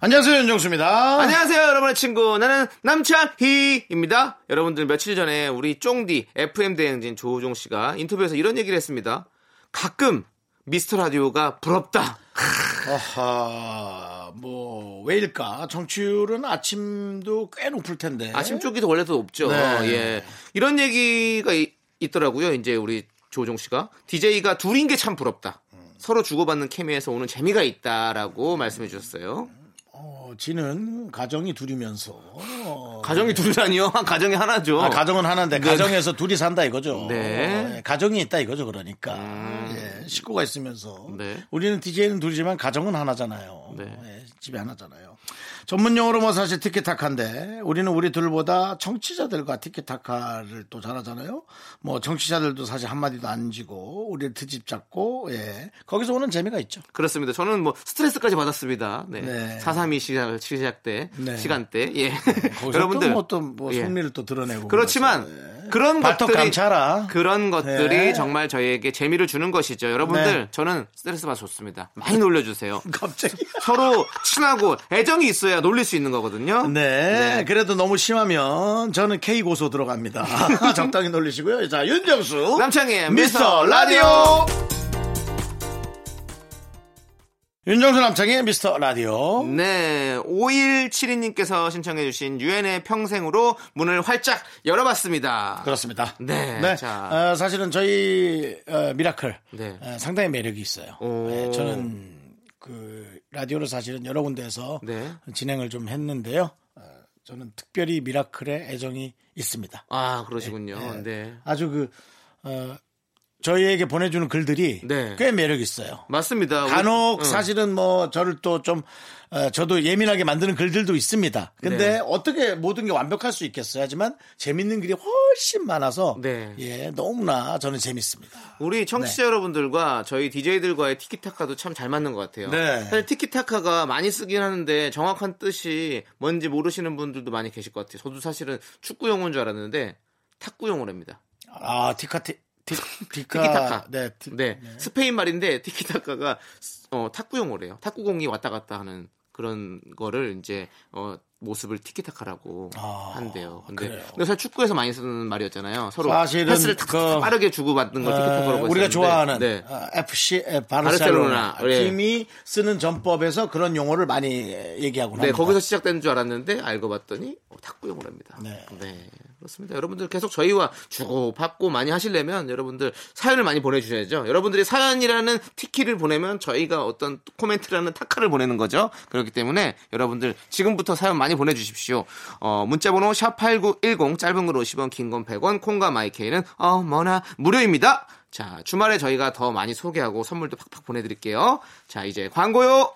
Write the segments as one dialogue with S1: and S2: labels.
S1: 안녕하세요 윤정수입니다.
S2: 안녕하세요, 여러분의 친구. 나는 남창희입니다. 여러분들 며칠 전에 우리 쫑디 FM 대행진 조우종 씨가 인터뷰에서 이런 얘기를 했습니다. 가끔 미스터 라디오가 부럽다.
S1: 아하 뭐 왜일까? 정치율은 아침도 꽤 높을 텐데.
S2: 아침 쪽이 원래도 높죠.
S1: 네.
S2: 예. 이런 얘기가 이- 있더라고요. 이제 우리 조우종 씨가 DJ가 둘인 게 참 부럽다. 서로 주고받는 케미에서 오는 재미가 있다라고 말씀해 주셨어요.
S1: 어, 지는 가정이 둘이면서 어,
S2: 가정이 둘이라니요? 한 가정이 하나죠.
S1: 아, 가정은 하나인데
S2: 네.
S1: 가정에서 둘이 산다 이거죠.
S2: 네. 음.
S1: 예, 가정이 있다 이거죠. 그러니까 예, 식구가 있으면서
S2: 네.
S1: 우리는 DJ는 둘이지만 가정은 하나잖아요.
S2: 네.
S1: 예, 집이 하나잖아요. 전문 용어로 뭐 사실 티키타카인데 우리는 우리 둘보다 청취자들과 티키타카를 또 잘하잖아요. 뭐 청취자들도 사실 한마디도 안 지고 우리를 트집 잡고 예. 거기서 오는 재미가 있죠.
S2: 그렇습니다. 저는 뭐 스트레스까지 받았습니다. 네.
S1: 네.
S2: 432 시작, 시작 때,
S1: 네.
S2: 시간대. 예. 여러분들.
S1: 또뭐 또 뭐
S2: 예.
S1: 흥미를 또 드러내고
S2: 그렇지만.
S1: 예.
S2: 그런 것들이
S1: 감차라.
S2: 그런 것들이
S1: 네.
S2: 정말 저희에게 재미를 주는 것이죠. 여러분들
S1: 네.
S2: 저는 스트레스 받아 좋습니다. 많이 놀려 주세요.
S1: 갑자기
S2: 서로 친하고 애정이 있어야 놀릴 수 있는 거거든요.
S1: 네,
S2: 네.
S1: 그래도 너무 심하면 저는 K 고소 들어갑니다. 적당히 놀리시고요. 자, 윤정수
S2: 남창희의
S1: 미스터 라디오. 윤정수 남창희의 미스터 라디오.
S2: 네, 5172님께서 신청해주신 유엔의 평생으로 문을 활짝 열어봤습니다.
S1: 그렇습니다.
S2: 네, 자.
S1: 어, 사실은 저희 어, 미라클
S2: 네.
S1: 어, 상당히 매력이 있어요.
S2: 오.
S1: 네, 저는 그 라디오를 사실은 여러 군데에서
S2: 네.
S1: 진행을 좀 했는데요. 어, 저는 특별히 미라클에 애정이 있습니다.
S2: 아, 그러시군요.
S1: 네.
S2: 네.
S1: 아주 그 어, 저희에게 보내주는 글들이
S2: 네.
S1: 꽤 매력 있어요.
S2: 맞습니다.
S1: 간혹
S2: 응.
S1: 사실은 뭐 저를 또좀 저도 예민하게 만드는 글들도 있습니다. 근데
S2: 네.
S1: 어떻게 모든 게 완벽할 수 있겠어요? 하지만 재밌는 글이 훨씬 많아서
S2: 네.
S1: 예 너무나 저는 재밌습니다.
S2: 우리 청취자 여러분들과 저희 DJ들과의 티키타카도 참 잘 맞는 것 같아요.
S1: 네.
S2: 사실 티키타카가 많이 쓰긴 하는데 정확한 뜻이 뭔지 모르시는 분들도 많이 계실 것 같아요. 저도 사실은 축구 용어인 줄 알았는데 탁구 용어랍니다.
S1: 아 티카티 티, 티카
S2: 티키타카.
S1: 네, 티,
S2: 네. 스페인 말인데 티키타카가 어, 탁구 용어래요. 탁구공이 왔다 갔다 하는 그런 거를 이제 어, 모습을 티키타카라고
S1: 아,
S2: 한대요. 근데,
S1: 그래요.
S2: 근데 사실 축구에서 많이 쓰는 말이었잖아요. 서로 패스를 탁
S1: 그-
S2: 빠르게 주고받는 걸 티키타카라고
S1: 어, 우리가
S2: 했었는데,
S1: 좋아하는
S2: 네.
S1: 어, FC 에,
S2: 바르셀로나,
S1: 바르셀로나
S2: 예.
S1: 팀이 쓰는 전법에서 그런 용어를 많이 얘기하고
S2: 네,
S1: 합니다.
S2: 거기서 시작되는 줄 알았는데 알고 봤더니 어, 탁구 용어랍니다.
S1: 네.
S2: 그렇습니다. 여러분들 계속 저희와 주고 받고 많이 하시려면 여러분들 사연을 많이 보내주셔야죠. 여러분들이 사연이라는 티키를 보내면 저희가 어떤 코멘트라는 타카를 보내는 거죠. 그렇기 때문에 여러분들 지금부터 사연 많이 보내주십시오. 어, 문자번호 샵8910 짧은 글 50원 긴 건 100원 콩과 마이케이는 어머나 무료입니다. 자 주말에 저희가 더 많이 소개하고 선물도 팍팍 보내드릴게요. 자 이제 광고요.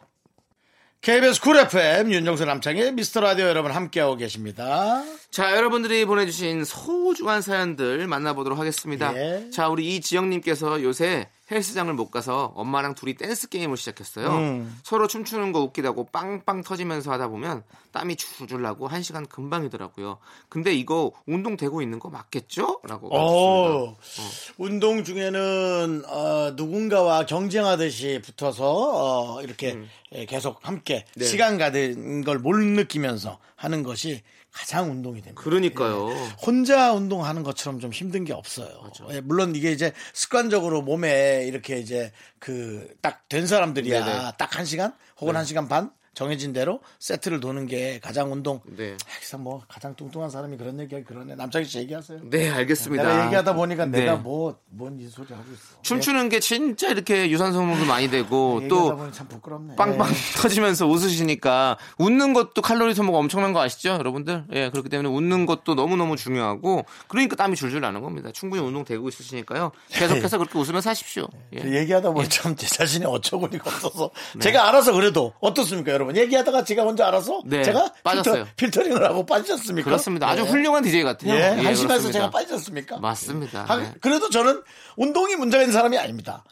S1: KBS 쿨 FM 윤정수 남창희의 미스터 라디오 여러분 함께하고 계십니다.
S2: 자, 여러분들이 보내주신 소중한 사연들 만나보도록 하겠습니다.
S1: 예.
S2: 자, 우리 이지영님께서 요새 헬스장을 못 가서 엄마랑 둘이 댄스 게임을 시작했어요.
S1: 음.
S2: 서로 춤추는 거 웃기다고 빵빵 터지면서 하다 보면 땀이 줄줄 나고 한 시간 금방이더라고요. 근데 이거 운동 되고 있는 거 맞겠죠? 라고.
S1: 오,
S2: 맞습니다.
S1: 운동 중에는 어, 누군가와 경쟁하듯이 붙어서 어, 이렇게 예, 계속 함께
S2: 네.
S1: 시간 가는 걸 못 느끼면서 하는 것이 가장 운동이 됩니다.
S2: 그러니까요.
S1: 혼자 운동하는 것처럼 좀 힘든 게 없어요. 예, 물론 이게 이제 습관적으로 몸에 이렇게 이제 그 딱 된 사람들이야. 딱 한 시간 혹은 한 시간 반 정해진 대로 세트를 도는 게 가장 운동.
S2: 네.
S1: 항상 뭐 가장 뚱뚱한 사람이 그런 얘기 그러네. 남창희 씨 얘기하세요.
S2: 네, 알겠습니다.
S1: 내가 얘기하다 보니까
S2: 네.
S1: 내가 뭐 뭔 이 소리 하고 있어.
S2: 춤추는 게 진짜 이렇게 유산소 소모도 많이 되고
S1: 네,
S2: 또
S1: 얘기하다 보니 참 부끄럽네.
S2: 빵빵
S1: 예.
S2: 터지면서 웃으시니까 웃는 것도 칼로리 소모가 엄청난 거 아시죠, 여러분들? 예, 그렇기 때문에 웃는 것도 너무 너무 중요하고 그러니까 땀이 줄줄 나는 겁니다. 충분히 운동 되고 있으시니까요. 계속해서 그렇게 웃으면서 하십시오. 예.
S1: 그 얘기하다 보니 참제 자신이 어처구니가 없어서 제가 알아서 그래도 어떻습니까, 여러분. 얘기하다가 제가 혼자 알아서
S2: 네,
S1: 제가
S2: 빠졌어요.
S1: 필터, 링을 하고 빠지셨습니까?
S2: 그렇습니다. 아주
S1: 네.
S2: 훌륭한 DJ 같아요.
S1: 예,
S2: 예,
S1: 한심해서. 제가 빠지셨습니까?
S2: 맞습니다.
S1: 하-
S2: 네.
S1: 그래도 저는 운동이 문제가 있는 사람이 아닙니다.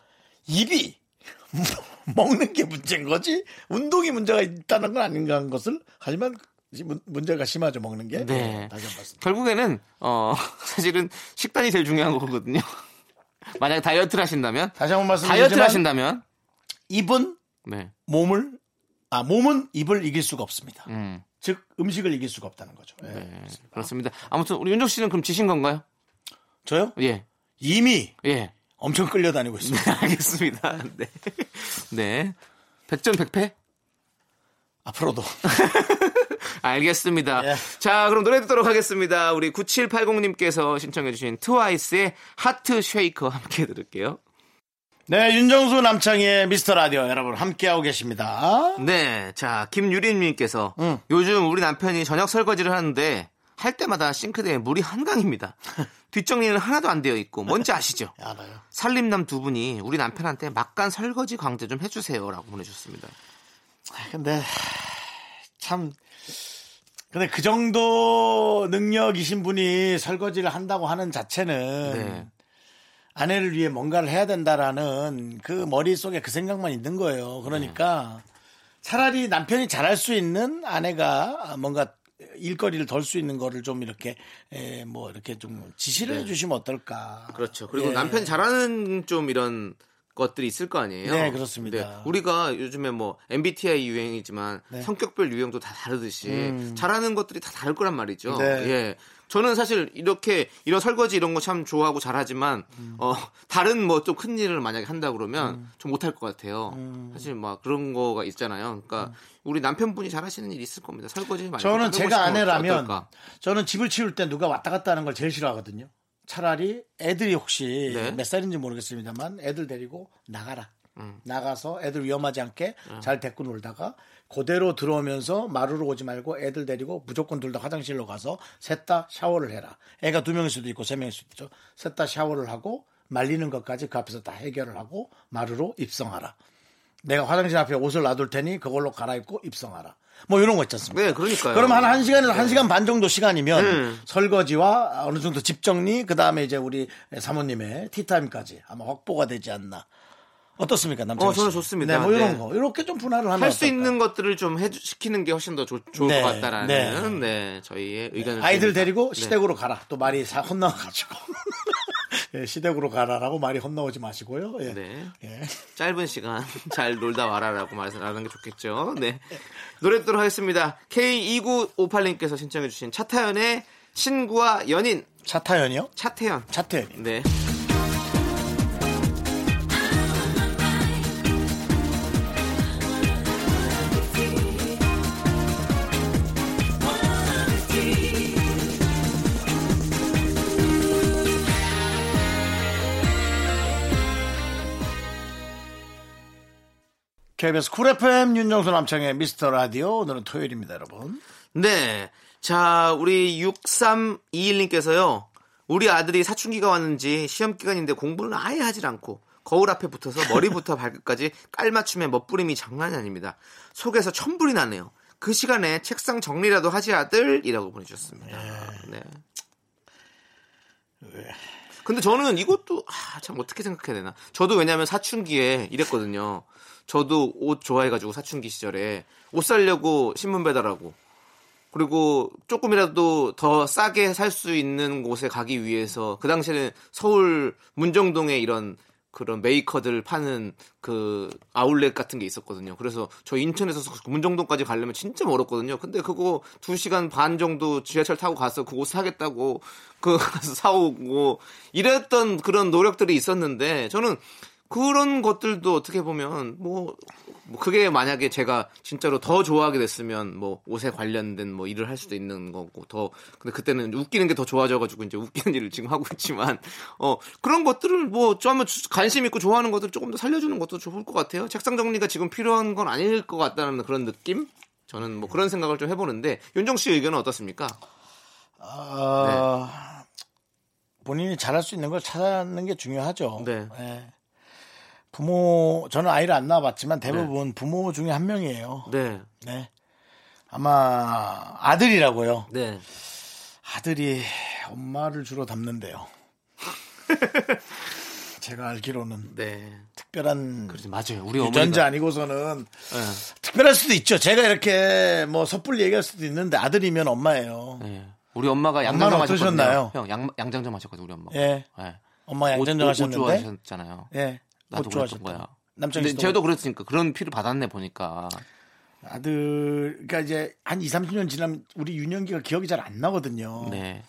S1: 입이 먹는 게 문제인 거지 운동이 문제가 있다는 건 아닌가 하는 것을 하지만 문- 문제가 심하죠 먹는 게.
S2: 네.
S1: 다시 한번.
S2: 결국에는 어 사실은 식단이 제일 중요한 거거든요. 만약에 다이어트를 하신다면
S1: 다시 한번
S2: 다이어트를
S1: 말씀드리지만
S2: 하신다면
S1: 입은
S2: 네.
S1: 몸을 아 몸은 입을 이길 수가 없습니다.
S2: 음.
S1: 즉 음식을 이길 수가 없다는 거죠. 예.
S2: 네. 그렇습니다. 아무튼 우리 윤정수 씨는 그럼 지신 건가요?
S1: 저요?
S2: 예.
S1: 이미
S2: 예.
S1: 엄청 끌려다니고 있습니다.
S2: 알겠습니다. 네. 네. 백전 백패?
S1: 앞으로도
S2: 알겠습니다.
S1: 예.
S2: 자, 그럼 노래 듣도록 하겠습니다. 우리 9780님께서 신청해 주신 트와이스의 Heart Shaker 함께 들을게요.
S1: 네 윤정수 남창희의 미스터 라디오 여러분 함께하고 계십니다.
S2: 네. 자, 김유림님께서
S1: 응.
S2: 요즘 우리 남편이 저녁 설거지를 하는데 할 때마다 싱크대에 물이 한강입니다. 뒷정리는 하나도 안 되어 있고 뭔지 아시죠?
S1: 알아요.
S2: 살림남 두 분이 우리 남편한테 막간 설거지 강제 좀 해주세요라고 보내주셨습니다.
S1: 근데 참 근데 그 정도 능력이신 분이 설거지를 한다고 하는 자체는
S2: 네.
S1: 아내를 위해 뭔가를 해야 된다라는 그 머릿속에 그 생각만 있는 거예요. 그러니까 차라리 남편이 잘할 수 있는 아내가 뭔가 일거리를 덜 수 있는 거를 좀 이렇게 에, 뭐 이렇게 좀 지시를 해주시면 어떨까.
S2: 그렇죠. 그리고
S1: 예.
S2: 남편이 잘하는 좀 이런 것들이 있을 거 아니에요.
S1: 네, 그렇습니다.
S2: 우리가 요즘에 뭐 MBTI 유행이지만
S1: 네.
S2: 성격별 유형도 다 다르듯이
S1: 음.
S2: 잘하는 것들이 다 다를 거란 말이죠.
S1: 네.
S2: 예. 저는 사실 이렇게 이런 설거지 이런 거 참 좋아하고 잘하지만
S1: 음.
S2: 어 다른 뭐 좀 큰 일을 만약에 한다 그러면 좀 못할 것 같아요.
S1: 음.
S2: 사실 막 그런 거가 있잖아요. 그러니까 우리 남편분이 잘하시는 일 있을 겁니다. 설거지 많이
S1: 저는 제가 아내라면? 저는 집을 치울 때 누가 왔다 갔다 하는 걸 제일 싫어하거든요. 차라리 애들이 혹시
S2: 네.
S1: 몇 살인지 모르겠습니다만 애들 데리고 나가라.
S2: 음.
S1: 나가서 애들 위험하지 않게
S2: 어.
S1: 잘 데리고 놀다가 그대로 들어오면서 마루로 오지 말고 애들 데리고 무조건 둘 다 화장실로 가서 셋 다 샤워를 해라. 애가 두 명일 수도 있고 세 명일 수도 있죠. 셋 다 샤워를 하고 말리는 것까지 그 앞에서 다 해결을 하고 마루로 입성하라. 내가 화장실 앞에 옷을 놔둘 테니 그걸로 갈아입고 입성하라. 뭐 이런 거 있지 않습니까?
S2: 네, 그러니까요.
S1: 그럼 한 1시간에서 한시간 반 정도 시간이면
S2: 음.
S1: 설거지와 어느 정도 집 정리, 그 다음에 이제 우리 사모님의 티타임까지 아마 확보가 되지 않나. 어떻습니까, 남자
S2: 어, 저는 좋습니다.
S1: 네, 뭐 이런
S2: 네.
S1: 거. 이렇게 좀 분할을 하면
S2: 할 수? 있는 것들을 좀 해, 시키는 게 훨씬 더 좋, 좋을
S1: 네,
S2: 것 같다라는
S1: 네.
S2: 네. 저희의 의견을
S1: 아이들
S2: 드립니다.
S1: 데리고
S2: 네.
S1: 시댁으로 가라. 또 말이 사 혼나가지고. 예, 시댁으로 가라라고 말이 혼나오지 마시고요. 예.
S2: 네.
S1: 예.
S2: 짧은 시간 잘 놀다 와라라고 말하는 게 좋겠죠. 네. 노래 듣도록 하겠습니다. K2958님께서 신청해주신 차타연의 친구와 연인
S1: 차타연이요?
S2: 차태현.
S1: 차태연.
S2: 네.
S1: KBS 쿨 FM 윤정수 남창희의 미스터 라디오. 오늘은 토요일입니다, 여러분.
S2: 네. 자, 우리 6321님께서요. 우리 아들이 사춘기가 왔는지 시험 기간인데 공부는 아예 하질 않고 거울 앞에 붙어서 머리부터 발끝까지 깔맞춤에 멋부림이 장난이 아닙니다. 속에서 천불이 나네요. 그 시간에 책상 정리라도 하지 아들이라고 보내주셨습니다. 네. 근데 저는 이것도 아, 참 어떻게 생각해야 되나? 저도 왜냐하면 사춘기에 이랬거든요. 저도 옷 좋아해가지고 사춘기 시절에 옷 사려고 신문 배달하고 그리고 조금이라도 더 싸게 살 수 있는 곳에 가기 위해서 그 당시에는 서울 문정동에 이런 그런 메이커들 파는 그 아울렛 같은 게 있었거든요. 그래서 저 인천에서 문정동까지 가려면 진짜 멀었거든요. 근데 그거 2시간 반 정도 지하철 타고 가서 그거 사겠다고 그 사오고 이랬던 그런 노력들이 있었는데 저는 그런 것들도 어떻게 보면 뭐, 뭐 그게 만약에 제가 진짜로 더 좋아하게 됐으면 뭐 옷에 관련된 뭐 일을 할 수도 있는 거고 더 근데 그때는 웃기는 게 더 좋아져가지고 이제 웃기는 일을 지금 하고 있지만 어 그런 것들을 뭐좀 한번 주- 관심 있고 좋아하는 것들 조금 더 살려주는 것도 좋을 것 같아요 책상 정리가 지금 필요한 건 아닐 것 같다는 그런 느낌 저는 뭐 그런 생각을 좀 해보는데 윤정 씨 의견은 어떻습니까?
S1: 어, 본인이 잘할 수 있는 걸 찾는 게 중요하죠.
S2: 네.
S1: 예. 부모 저는 아이를 안 낳아봤지만 대부분 부모 중에 한 명이에요.
S2: 네.
S1: 네. 아마 아들이라고요.
S2: 네.
S1: 아들이 엄마를 주로 닮는데요. 제가 알기로는
S2: 네.
S1: 특별한
S2: 그렇지 맞아요. 우리
S1: 유전자
S2: 어머니가
S1: 아니고서는
S2: 네.
S1: 특별할 수도 있죠. 제가 이렇게 뭐 섣불리 얘기할 수도 있는데 아들이면 엄마예요.
S2: 네. 우리 엄마가 양장점.
S1: 어떠셨나요?
S2: 형 양, 양장점 하셨거든요, 우리 엄마.
S1: 예.
S2: 네.
S1: 엄마 양전정
S2: 옷
S1: 하셨는데.
S2: 좋아하셨잖아요.
S1: 예.
S2: 나도
S1: 옷
S2: 그랬던 거야.
S1: 씨도
S2: 저도 그랬으니까 그런 피를 받았네 보니까.
S1: 아들 그러니까 이제 한 2, 30년 지나면 우리 윤영기가 기억이 잘 안 나거든요.
S2: 네.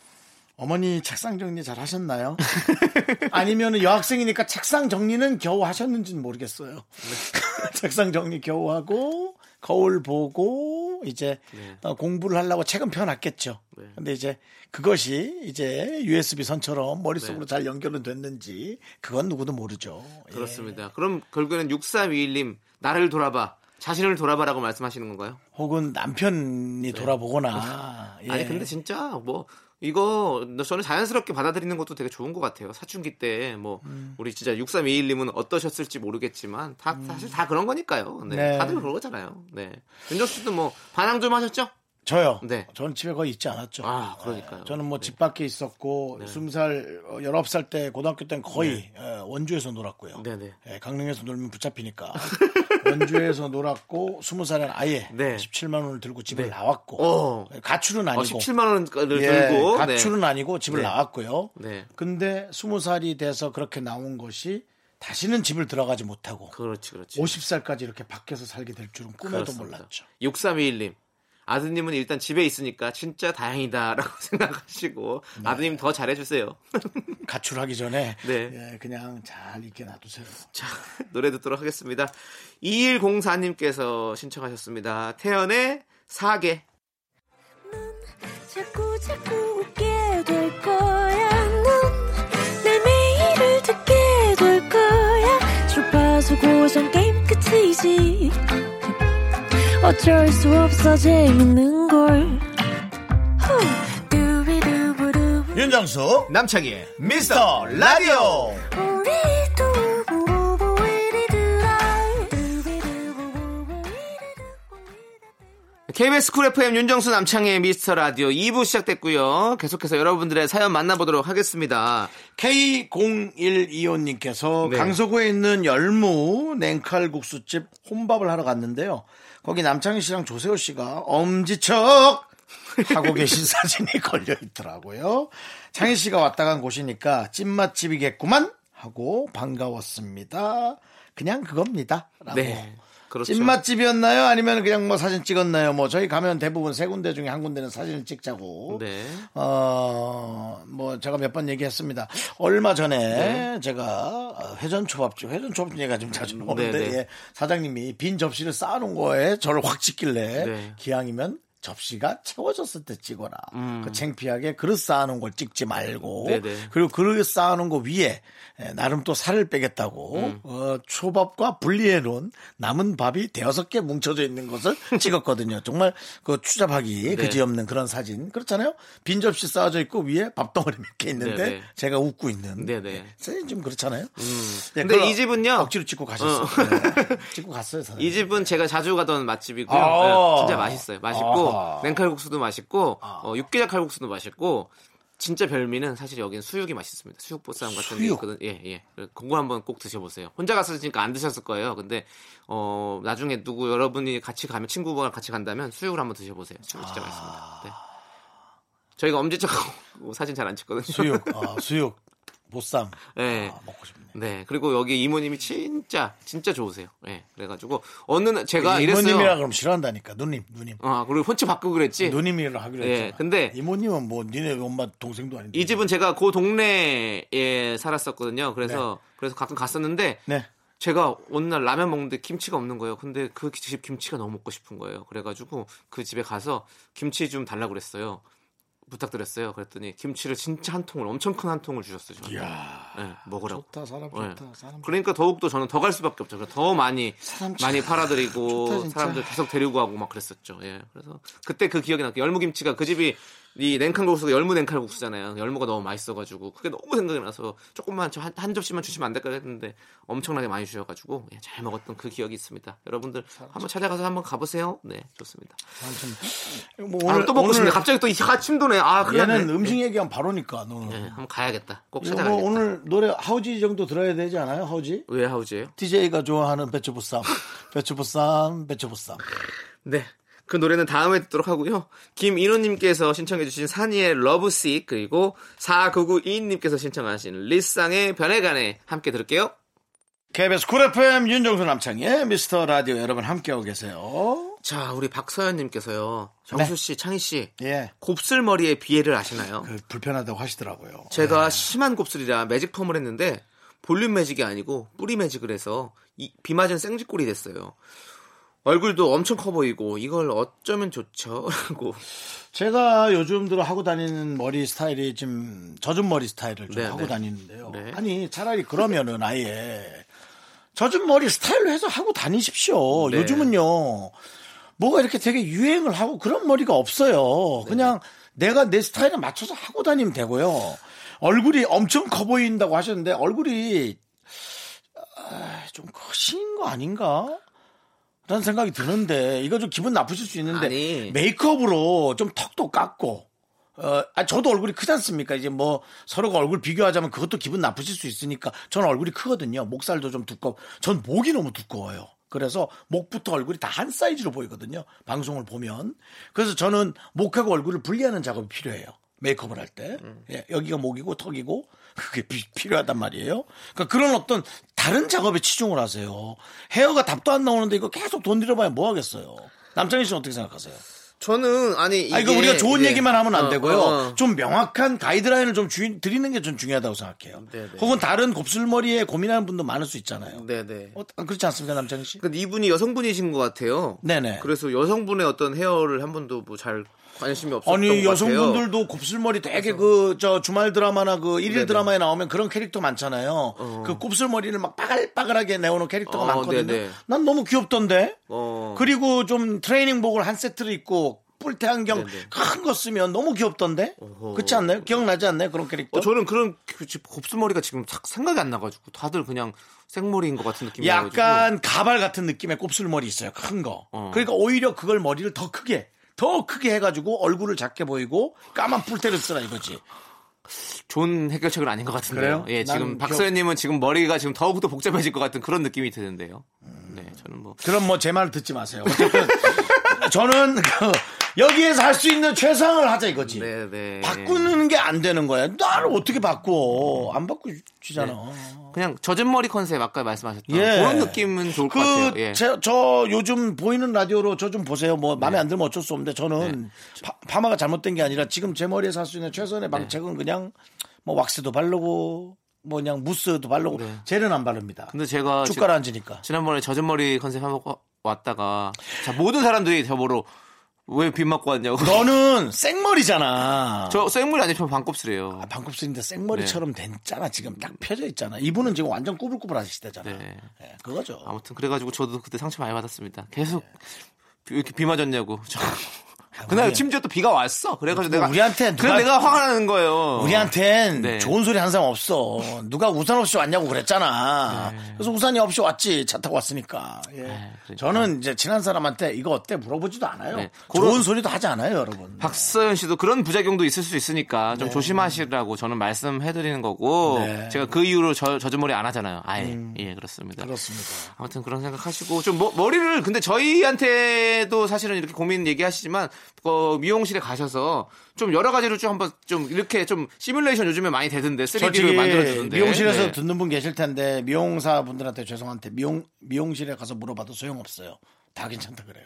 S1: 어머니 책상 정리 잘 하셨나요? 아니면 여학생이니까 책상 정리는 겨우 하셨는지는 모르겠어요.
S2: 네.
S1: 책상 정리 겨우 하고 거울 보고 이제
S2: 네.
S1: 어, 공부를 하려고 책은 펴놨겠죠.
S2: 네.
S1: 근데 이제 그것이 이제 USB 선처럼 머릿속으로
S2: 네.
S1: 잘 연결은 됐는지 그건 누구도 모르죠. 예.
S2: 그렇습니다. 그럼 결국에는 6321님 나를 돌아봐. 자신을 돌아봐라고 말씀하시는 건가요?
S1: 혹은 남편이 돌아보거나. 예.
S2: 네. 아니 근데 진짜 뭐 이거 저는 자연스럽게 받아들이는 것도 되게 좋은 것 같아요. 사춘기 때뭐
S1: 음.
S2: 우리 진짜 6321님은 어떠셨을지 모르겠지만 다 사실 다 그런 거니까요. 네.
S1: 네.
S2: 다들 그런 거잖아요. 네. 윤정 씨도 뭐 반항 좀 하셨죠?
S1: 저요.
S2: 네.
S1: 저는 집에 거의 있지 않았죠.
S2: 아, 그러니까요.
S1: 저는 뭐
S2: 네.
S1: 집 밖에 있었고 스무 살, 어, 열아홉 살때 고등학교 때는 거의 어, 원주에서 놀았고요.
S2: 네네.
S1: 예, 강릉에서 놀면 붙잡히니까 원주에서 놀았고 스무 살엔 아예
S2: 네.
S1: 17만 원을 들고 집을
S2: 네.
S1: 나왔고
S2: 어.
S1: 가출은
S2: 어,
S1: 아니고
S2: 17만 원을
S1: 예,
S2: 들고
S1: 가출은
S2: 네.
S1: 아니고 집을
S2: 네.
S1: 나왔고요.
S2: 네.
S1: 근데 스무 살이 돼서 그렇게 나온 것이 다시는 집을 들어가지 못하고
S2: 그렇지, 그렇지.
S1: 50살까지 이렇게 밖에서 살게 될 줄은 꿈에도 몰랐죠.
S2: 6321님. 아드님은 일단 집에 있으니까 진짜 다행이다라고 생각하시고
S1: 네.
S2: 아드님 더 잘해주세요.
S1: 가출하기 전에
S2: 네.
S1: 예, 그냥 잘 있게 놔두세요.
S2: 자, 노래 듣도록 하겠습니다. 2104님께서 신청하셨습니다. 태연의 사계.
S3: 자꾸 자꾸 웃게 될 거야. 넌내 매일을 듣게 될 거야. 주파수 고정 게임 끝이지. 어쩔 수 없어 재밌는 걸.
S1: 윤정수
S2: 남창희의
S1: 미스터 라디오.
S2: KBS 쿨 FM 윤정수 남창희의 미스터 라디오 2부 시작됐고요. 계속해서 여러분들의 사연 만나보도록 하겠습니다.
S1: K0125님께서
S2: 네.
S1: 강서구에 있는 열무 냉칼국수집 혼밥을 하러 갔는데요. 거기 남창희 씨랑 조세호 씨가 엄지척 하고 계신 사진이 걸려 있더라고요. 창희 씨가 왔다 간 곳이니까 찐맛집이겠구만 하고 반가웠습니다. 그냥 그겁니다. 라고.
S2: 네. 그렇죠.
S1: 찐맛집이었나요? 아니면 그냥 뭐 사진 찍었나요? 뭐 저희 가면 대부분 세 군데 중에 한 군데는 사진을 찍자고.
S2: 네.
S1: 어, 뭐 제가 몇 번 얘기했습니다. 얼마 전에
S2: 네.
S1: 제가 회전 초밥집, 회전 초밥집 얘기가 좀 자주 나오는데
S2: 네, 네.
S1: 예, 사장님이 빈 접시를 쌓아놓은 거에 저를 확 찍길래
S2: 네.
S1: 기왕이면 접시가 채워졌을 때 찍어라. 그 창피하게 그릇 쌓아놓은 걸 찍지 말고
S2: 음. 네네.
S1: 그리고 그릇 쌓아놓은 거 위에 에, 나름 또 살을 빼겠다고
S2: 음.
S1: 어, 초밥과 분리해놓은 남은 밥이 대여섯 개 뭉쳐져 있는 것을 찍었거든요. 정말 그 추잡하기
S2: 네.
S1: 그지없는 그런 사진 그렇잖아요. 빈 접시 쌓아져 있고 위에 밥덩어리 몇 개 있는데
S2: 네네.
S1: 제가 웃고 있는
S2: 네네.
S1: 네, 사진 좀 그렇잖아요. 네,
S2: 근데 이 집은요.
S1: 억지로 찍고 가셨어.
S2: 어.
S1: 네. 찍고 갔어요. 사진.
S2: 이 집은 제가 자주 가던 맛집이고요.
S1: 아.
S2: 네, 진짜 맛있어요. 맛있고
S1: 아 하.
S2: 냉칼국수도 맛있고 어, 육개장 칼국수도 맛있고 진짜 별미는 사실 여기는 수육이 맛있습니다. 수육 보쌈 같은 게
S1: 수육?
S2: 있거든. 예, 예. 그거 한번 꼭 드셔보세요. 혼자 갔으니까 안 드셨을 거예요. 근데 어 나중에 누구 여러분이 같이 가면 친구분과 같이 간다면 수육을 한번 드셔보세요. 수육 진짜 맛있습니다. 네. 저희가 엄지척하고 사진 잘 안 찍거든요.
S1: 수육, 아, 수육, 보쌈.
S2: 네.
S1: 아, 먹고 싶네.
S2: 네. 그리고 여기 이모님이 진짜 진짜 좋으세요. 네. 그래가지고 어느 날 제가
S1: 이모님이라
S2: 이랬어요.
S1: 그럼 싫어한다니까. 누님, 누님.
S2: 아 그리고 폰치 바꾸고 그랬지.
S1: 누님이라 하기로
S2: 예,
S1: 했잖아.
S2: 근데-
S1: 이모님은 뭐 니네 엄마 동생도 아닌데.
S2: 이 집은 제가 그 동네에 살았었거든요. 그래서 그래서 가끔 갔었는데
S1: 네.
S2: 제가 어느 날 라면 먹는데 김치가 없는 거예요. 근데 그 집 김치가 너무 먹고 싶은 거예요. 그래가지고 그 집에 가서 김치 좀 달라고 그랬어요. 부탁드렸어요. 그랬더니 김치를 진짜 한 통을 엄청 큰 한 통을 주셨어요. 저한테.
S1: 이야.
S2: 네, 먹으라고.
S1: 좋다, 사람
S2: 네.
S1: 좋다. 사람
S2: 그러니까 더욱 더 저는 더 갈 수밖에 없죠. 더 많이 많이
S1: 좋다,
S2: 팔아드리고
S1: 진짜.
S2: 사람들 계속 데리고 가고 막 그랬었죠. 예. 그래서 그때 그 기억이 나요. 열무김치가 그 집이 이 냉칼국수가 열무 냉칼국수잖아요. 열무가 너무 맛있어가지고 그게 너무 생각이 나서 조금만 저 한, 한 접시만 주시면 안 될까 했는데 엄청나게 많이 주셔가지고 예, 잘 먹었던 그 기억이 있습니다. 여러분들 한번 찾아가서 한번 가보세요. 네, 좋습니다.
S1: 뭐
S2: 아, 또 먹고 싶네. 갑자기 또 이- 아, 침도네. 아, 큰일
S1: 얘는
S2: 났네.
S1: 음식 얘기하면 바로니까 너는.
S2: 네, 한번 가야겠다. 꼭
S1: 이거
S2: 찾아가야겠다.
S1: 뭐 오늘 노래 하우지 정도 들어야 되지 않아요? 하우지?
S2: 왜 하우지예요?
S1: DJ가 좋아하는 배추보쌈. 배추보쌈, 배추보쌈.
S2: 네. 그 노래는 다음에 듣도록 하고요. 김인호님께서 신청해주신 산이의 러브식 그리고 4992님께서 신청하신 리쌍의 변해가네 함께 들을게요.
S1: KBS 쿨 FM 윤정수 남창희의 미스터 라디오 여러분 함께하고 계세요.
S2: 자, 우리 박서연님께서요. 정수 씨, 창희 씨,
S1: 예.
S2: 곱슬머리의 비애를 아시나요?
S1: 그 불편하다고 하시더라고요.
S2: 제가 심한 곱슬이라 매직 펌을 했는데 볼륨 매직이 아니고 뿌리 매직을 해서 이, 비 맞은 생쥐꼴이 됐어요. 얼굴도 엄청 커 보이고 이걸 어쩌면 좋죠? 라고
S1: 제가 요즘 들어 하고 다니는 머리 스타일이 좀 젖은 머리 스타일을 좀
S2: 네,
S1: 하고
S2: 네.
S1: 다니는데요.
S2: 네.
S1: 아니 차라리 그러면은 아예 젖은 머리 스타일로 해서 하고 다니십시오.
S2: 네.
S1: 요즘은요 뭐가 이렇게 되게 유행을 하고 그런 머리가 없어요.
S2: 네.
S1: 그냥 내가 내 스타일에 맞춰서 하고 다니면 되고요. 얼굴이 엄청 커 보인다고 하셨는데 얼굴이 아, 좀 크신 거 아닌가? 라는 생각이 드는데 이거 좀 기분 나쁘실 수 있는데
S2: 아니.
S1: 메이크업으로 좀 턱도 깎고 어, 아, 저도 얼굴이 크지 않습니까? 이제 뭐 서로가 얼굴 비교하자면 그것도 기분 나쁘실 수 있으니까 저는 얼굴이 크거든요. 목살도 좀 두껍고 전 목이 너무 두꺼워요. 그래서 목부터 얼굴이 다 한 사이즈로 보이거든요. 방송을 보면. 그래서 저는 목하고 얼굴을 분리하는 작업이 필요해요. 메이크업을 할 때. 예, 여기가 목이고 턱이고 그게 비- 필요하단 말이에요. 그러니까 그런 어떤 다른 작업에 치중을 하세요. 헤어가 답도 안 나오는데 이거 계속 돈 들여봐야 뭐 하겠어요. 남창희 씨는 어떻게 생각하세요?
S2: 저는 아니 이게
S1: 아, 이거 우리가 좋은
S2: 이제-
S1: 얘기만 하면 안
S2: 어,
S1: 되고요.
S2: 어, 어.
S1: 좀 명확한 가이드라인을 좀 주, 드리는 게 좀 중요하다고 생각해요.
S2: 네, 네.
S1: 혹은 다른 곱슬머리에 고민하는 분도 많을 수 있잖아요.
S2: 네네.
S1: 어, 그렇지 않습니까, 남창희 씨?
S2: 근데 이분이 여성분이신 것 같아요.
S1: 네네.
S2: 그래서 여성분의 어떤 헤어를 한 번도 뭐 잘 관심이 없었던
S1: 아니
S2: 것 같아요.
S1: 여성분들도 곱슬머리 되게 그 저 주말 드라마나 그 일일
S2: 네네.
S1: 드라마에 나오면 그런 캐릭터 많잖아요. 그 곱슬머리를 막 빠글빠글하게 내오는 캐릭터가
S2: 어,
S1: 많거든요.
S2: 네네.
S1: 난 너무 귀엽던데.
S2: 어.
S1: 그리고 좀 트레이닝복을 한 세트를 입고 뿔테 안경. 큰 거 쓰면 너무 귀엽던데.
S2: 어허.
S1: 그렇지 않나요? 기억나지 않나요? 그런 캐릭터?
S2: 어, 저는 그런 그 지- 곱슬머리가 지금 싹 생각이 안 나가지고 다들 그냥 생머리인 것 같은 느낌이 나가지고
S1: 약간 가발 같은 느낌의 곱슬머리 있어요. 큰 거.
S2: 어.
S1: 그러니까 오히려 그걸 머리를 더 크게 더 크게 해가지고 얼굴을 작게 보이고 까만 뿔테를 쓰라 이거지.
S2: 좋은 해결책은 아닌 것 같은데요.
S1: 그래요?
S2: 예, 지금 박서연님은 지금 머리가 지금 더욱더 복잡해질 것 같은 그런 느낌이 드는데요. 네, 저는 뭐
S1: 그럼 뭐 제 말 듣지 마세요. 어쨌든 저는 그 여기에서 할 수 있는 최상을 하자 이거지.
S2: 네, 네.
S1: 바꾸는 게 안 되는 거야. 나를 어떻게 바꿔? 안 바꾸지잖아.
S2: 그냥 젖은 머리 컨셉 아까 말씀하셨던
S1: 예.
S2: 그런 느낌은 좋을 것 같아요.
S1: 그,
S2: 예.
S1: 제, 저 요즘 보이는 라디오로 저 좀 보세요. 뭐, 마음에 안 들면 어쩔 수 없는데 저는 파, 파마가 잘못된 게 아니라 지금 제 머리에 살 수 있는 최선의 방책은 그냥 뭐 왁스도 바르고 뭐 그냥 무스도 바르고 젤은 안 바릅니다.
S2: 근데 제가
S1: 쭉
S2: 지-
S1: 가라앉으니까.
S2: 지난번에 젖은 머리 컨셉 하고 왔다가 자 모든 사람들이 저보러 왜빗 맞고 왔냐고.
S1: 너는 생머리잖아.
S2: 저 생물이 아니고 저 반곱슬이에요.
S1: 아, 방콕스인데 생머리처럼 됐잖아. 지금 딱 펴져 있잖아. 이분은 지금 완전 꾸불꾸불 하시대잖아.
S2: 네.
S1: 예, 그거죠.
S2: 아무튼 그래가지고 저도 그때 상처 많이 받았습니다. 계속 비- 왜 이렇게 비 맞았냐고. 저- 그날
S1: 우리-
S2: 심지어 또 비가 왔어. 그래가지고 내가
S1: 우리한테 누가-
S2: 그래 내가 화가 나는 거예요.
S1: 우리한텐
S2: 네.
S1: 좋은 소리 한 사람 없어. 누가 우산 없이 왔냐고 그랬잖아. 그래서 우산이 없이 왔지. 차 타고 왔으니까. 예.
S2: 그러니까.
S1: 저는 이제 친한 사람한테 이거 어때 물어보지도 않아요.
S2: 네.
S1: 좋은 소리도 하지 않아요, 여러분.
S2: 박서연 씨도 그런 부작용도 있을 수 있으니까 좀 조심하시라고 저는 말씀해드리는 거고
S1: 네.
S2: 제가 그 이후로 저, 젖은 머리 안 하잖아요. 아예 예 그렇습니다.
S1: 그렇습니다.
S2: 아무튼 그런 생각하시고 좀 머, 머리를 근데 저희한테도 사실은 이렇게 고민 얘기하시지만 어, 미용실에 가셔서 좀 여러 가지로 좀 한번 좀 이렇게 좀 시뮬레이션 요즘에 많이 되던데 3D로
S1: 솔직히
S2: 만들어주는데
S1: 미용실에서
S2: 네.
S1: 듣는 분 계실 텐데 미용사 분들한테 죄송한데 미용 미용실에 가서 물어봐도 소용없어요. 다 괜찮다 그래요.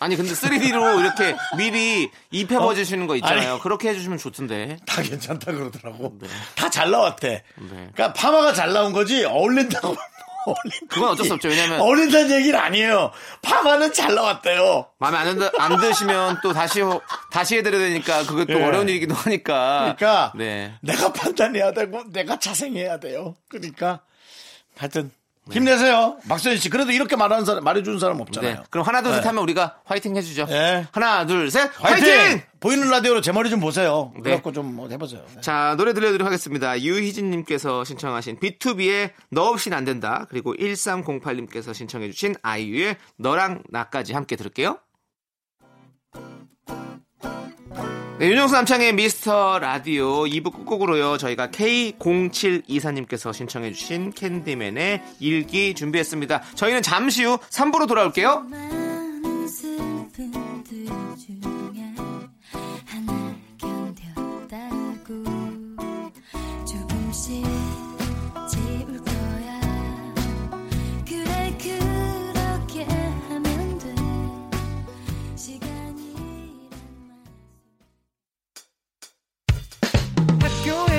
S2: 아니 근데 3D로 이렇게 미리 입혀봐 주시는 거 있잖아요.
S1: 어? 아니.
S2: 그렇게 해주시면 좋던데.
S1: 다 괜찮다 그러더라고.
S2: 네.
S1: 다잘 나왔대. 그러니까 파마가 잘 나온 거지 어울린다고.
S2: 그건 어쩔 수 없죠. 왜냐면-
S1: 어울린다는 얘기는 아니에요. 파마는 잘 나왔대요.
S2: 마음에 안, 든다, 안 드시면 또 다시 호- 다시 해드려야 되니까 그게 또
S1: 예.
S2: 어려운 일이기도 하니까.
S1: 그러니까
S2: 네.
S1: 내가 판단해야 되고 내가 자생해야 돼요. 그러니까 하여튼 힘내세요. 박선희 씨. 그래도 이렇게 말하는 사람, 말해주는 사람 없잖아요.
S2: 네. 그럼 하나 둘셋
S1: 네.
S2: 하면 우리가 화이팅 해주죠.
S1: 네.
S2: 하나 둘 셋
S1: 화이팅!
S2: 화이팅!
S1: 보이는 라디오로 제 머리 좀 보세요.
S2: 네.
S1: 그래갖고 좀뭐 해보세요. 네.
S2: 자, 노래 들려드리도록 하겠습니다. 유희진님께서 신청하신 B2B의 너 없인 안 된다. 그리고 1308님께서 신청해주신 아이유의 너랑 나까지 함께 들을게요. 네, 윤정수 남창의 미스터 라디오 2부 끝곡으로요. 저희가 K0724님께서 신청해 주신 캔디맨의 일기 준비했습니다. 저희는 잠시 후 3부로 돌아올게요.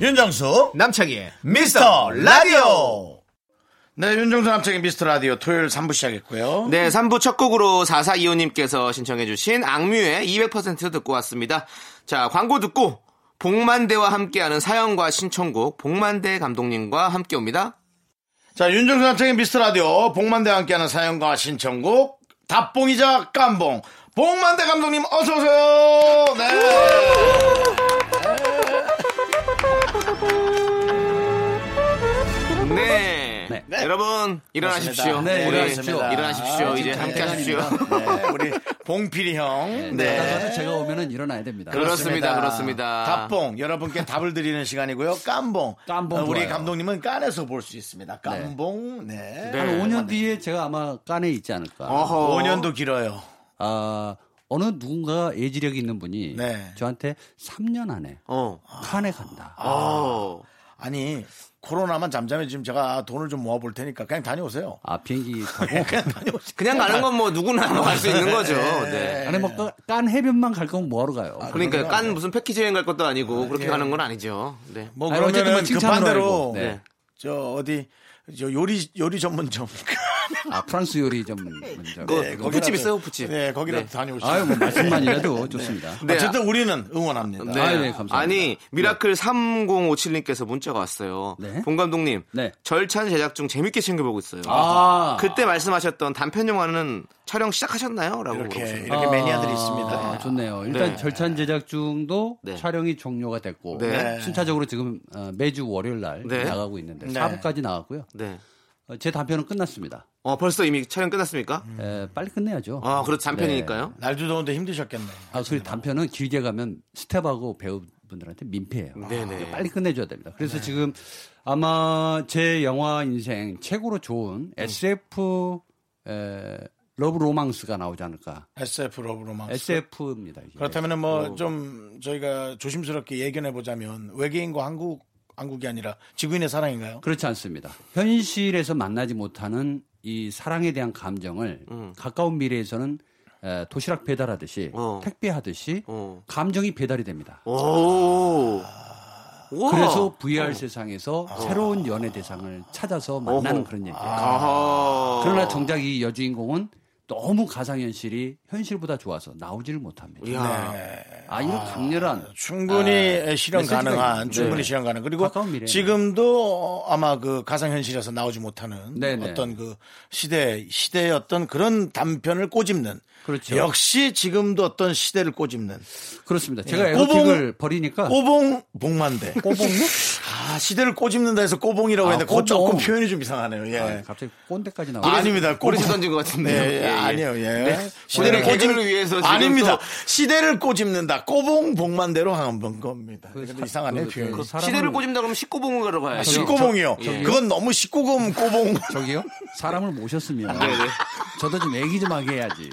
S1: 윤정수.
S2: 남창희의
S1: 미스터 라디오. 네, 윤정수 남창의 미스터 라디오 토요일 3부 시작했고요.
S2: 네, 3부 첫 곡으로 4425님께서 신청해주신 악뮤의 200% 듣고 왔습니다. 자, 광고 듣고 복만대와 함께하는 사연과 신청곡 복만대 감독님과 함께 옵니다.
S1: 자, 윤정수 남창의 미스터 라디오 복만대와 함께하는 사연과 신청곡 답봉이자 깜봉 복만대 감독님 어서 오세요. 네.
S2: 네.
S4: 네.
S2: 여러분, 일어나십시오.
S4: 네,
S2: 우리
S4: 일어나십시오.
S2: 일어나십시오.
S1: 아,
S2: 이제 함께 하십시오.
S1: 네, 우리 봉필이 형.
S4: 네.
S1: 네.
S4: 제가 오면은 일어나야 됩니다.
S2: 그렇습니다. 그렇습니다.
S1: 답봉 여러분께 답을 드리는 시간이고요. 깜봉 어, 우리
S4: 좋아요.
S1: 감독님은 깐에서 볼 수 있습니다. 깜봉. 네.
S2: 네.
S4: 한 5년 뒤에 제가 아마 깐에 있지 않을까.
S2: 어허.
S1: 5년도 길어요.
S4: 아, 어 느 누군가 예지력이 있는 분이
S1: 네.
S4: 저한테 3년 안에
S2: 어.
S4: 칸에 간다.
S2: 어.
S1: 아니 코로나만 잠잠해지면 제가 돈을 좀 모아볼 테니까 그냥 다녀오세요.
S4: 아, 비행기 타고.
S1: 그냥 다녀오세요.
S2: 그냥 가는 건 뭐 누구나 갈 수 있는 거죠. 네.
S4: 아니, 뭐, 깐 해변만 갈 거면 뭐하러 가요?
S2: 그러니까 깐 무슨 패키지 여행 갈 것도 아니고 그렇게
S1: 예.
S2: 가는 건 아니죠. 네.
S1: 뭐
S4: 아니, 어쨌든
S1: 그러면은 뭐그
S4: 칭찬으로
S1: 반대로.
S4: 네.
S1: 저 어디 저 요리 요리 전문점.
S4: 아, 프랑스 요리 전문점.
S2: 그
S1: 네,
S2: 푸집 있어요, 푸집.
S1: 네, 거기라도
S2: 네.
S1: 다녀오시죠.
S4: 아유, 뭐, 말씀만이라도 좋습니다.
S2: 네.
S1: 어쨌든 우리는 응원합니다.
S2: 네.
S4: 아유, 네, 감사합니다.
S2: 아니 미라클 3057님께서 문자가 왔어요.
S4: 네.
S2: 봉 감독님,
S4: 네.
S2: 절찬 제작 중 재밌게 챙겨보고 있어요.
S4: 아.
S2: 그때 말씀하셨던 단편 영화는 촬영 시작하셨나요?라고
S1: 이렇게
S2: 물어보셨습니다.
S1: 이렇게 매니아들이 있습니다.
S4: 아, 좋네요. 일단
S2: 네.
S4: 절찬 제작 중도
S2: 네.
S4: 촬영이 종료가 됐고
S2: 네.
S4: 순차적으로 지금 어, 매주 월요일 날
S2: 네.
S4: 나가고 있는데
S1: 네.
S4: 4부까지 나왔고요.
S2: 네.
S4: 어, 제 단편은 끝났습니다.
S2: 어 벌써 이미 촬영 끝났습니까?
S4: 에, 빨리 끝내야죠.
S2: 아 그렇죠 단편이니까요.
S1: 날도 더운데 힘드셨겠네.
S4: 아, 그리고 단편은 길게 가면 스태프하고 배우분들한테 민폐예요.
S2: 네네.
S4: 빨리 끝내줘야 됩니다. 그래서 지금 아마 제 영화 인생 최고로 좋은 SF 에, love 로망스가 나오지 않을까.
S1: SF love 로망스.
S4: SF입니다. 이게.
S1: 그렇다면은 뭐좀 저희가 조심스럽게 예견해 보자면 외계인과 한국 한국이 아니라 지구인의 사랑인가요?
S4: 그렇지 않습니다. 현실에서 만나지 못하는 이 사랑에 대한 감정을 가까운 미래에서는 에, 도시락 배달하듯이
S2: 어.
S4: 택배하듯이
S2: 어.
S4: 감정이 배달이 됩니다.
S2: 오. 우와.
S4: 그래서 VR 세상에서 새로운 연애 대상을 찾아서 만나는 그런 얘기예요.
S2: 아하.
S4: 그러나 정작 이 여주인공은 너무 가상현실이 현실보다 좋아서 나오지를 못합니다.
S2: 이야.
S4: 아, 이런 강렬한
S1: 충분히 실현
S4: 메시지가
S1: 가능한
S4: 있는데.
S1: 충분히
S4: 네.
S1: 실현 가능 그리고. 지금도 아마 그 가상 현실에서 나오지 못하는
S4: 네네.
S1: 어떤 그 시대 시대의 어떤 그런 단편을 꼬집는
S4: 그렇죠.
S1: 역시 지금도 어떤 시대를 꼬집는
S4: 그렇습니다. 제가
S1: 예,
S4: 에어틱을 버리니까
S1: 꼬봉 복만대 꼬봉요? 아 시대를 꼬집는다 해서 꼬봉이라고
S4: 아,
S1: 했는데 그거 조금. 표현이 좀 이상하네요. 예.
S4: 아, 갑자기 꼰대까지 나오고
S1: 아닙니다.
S2: 꼬리지
S1: 꼬봉.
S2: 던진 것 같은데요.
S1: 네,
S2: 예, 예.
S1: 아니요, 예.
S2: 네.
S1: 시대를
S2: 오늘
S1: 꼬집
S2: 개그를 위해서 지금
S1: 아닙니다.
S2: 또-
S1: 시대를 꼬집는다. 꼬봉 복만대로 한 번 겁니다.
S4: 그
S1: 근데
S4: 사-
S1: 이상하네
S4: 그-
S1: 표현이.
S4: 그 사람을-
S2: 시대를 꼬집다 그러면 19봉을 가러 가야죠.
S4: 저기-
S1: 식고봉이요.
S4: 저-?
S1: 그건 너무 식고금 꼬봉.
S4: 저기요? 사람을 모셨으면
S2: 네네.
S4: 저도 좀 얘기 좀 하게 해야지.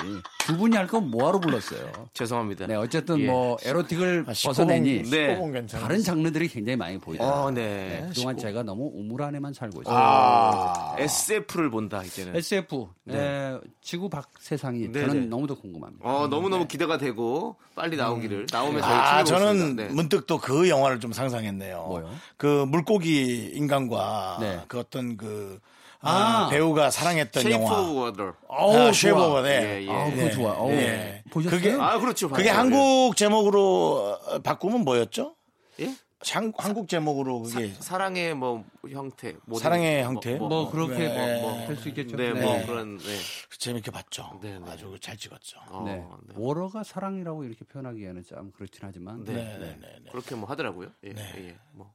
S4: 두 분이 할건 뭐하러 불렀어요?
S2: 죄송합니다.
S4: 네, 어쨌든
S2: 예.
S4: 뭐 에로틱을
S1: 아,
S4: 벗어내니
S1: 19금,
S2: 네.
S1: 19금 괜찮아요.
S4: 다른 장르들이 굉장히 많이 보이다.
S2: 어,
S4: 네,
S2: 네.
S4: 그동안 제가 너무 우물 안에만 살고 있어요.
S1: 아,
S2: SF를 본다 이제는.
S4: SF 네, 지구 밖 세상이
S2: 네,
S4: 저는
S2: 네.
S4: 너무도 궁금합니다.
S2: 어 너무 너무 기대가 되고 빨리 나오기를 나오면 저희
S1: 아. 저는
S2: 네.
S1: 문득 또 그 영화를 좀 상상했네요.
S4: 뭐요?
S1: 그 물고기 인간과
S4: 네.
S1: 그 어떤 그 아,
S4: 아.
S1: 배우가 사랑했던
S2: Shape
S1: 영화.
S2: of Water.
S1: 아,
S4: 좋아.
S1: Shape 네.
S2: 예, 예.
S4: 아, 그거 좋아. 어,
S1: 예.
S4: 보셨어요?
S1: 그게
S2: 아 그렇죠.
S1: 그게
S2: 봤어요.
S1: 한국 제목으로 어, 바꾸면 뭐였죠?
S2: 예?
S1: 한, 한국 제목으로 그게
S2: 사 랑의 뭐 형태.
S1: 사랑의
S2: 뭐,
S1: 형태?
S2: 뭐,
S4: 뭐
S2: 뭐,
S4: 그렇게
S1: 네.
S4: 뭐, 뭐될수 있겠죠.
S2: 네,
S4: 네.
S2: 뭐 그런. 네.
S1: 재밌게 봤죠.
S2: 네, 네.
S1: 아주 잘 찍었죠.
S2: 어,
S4: 네.
S2: 네.
S4: 워러가 사랑이라고 이렇게 표현하기에는 좀 그렇긴 하지만.
S2: 네.
S1: 네, 네, 네. 네.
S2: 그렇게 뭐 하더라고요. 예, 예. 뭐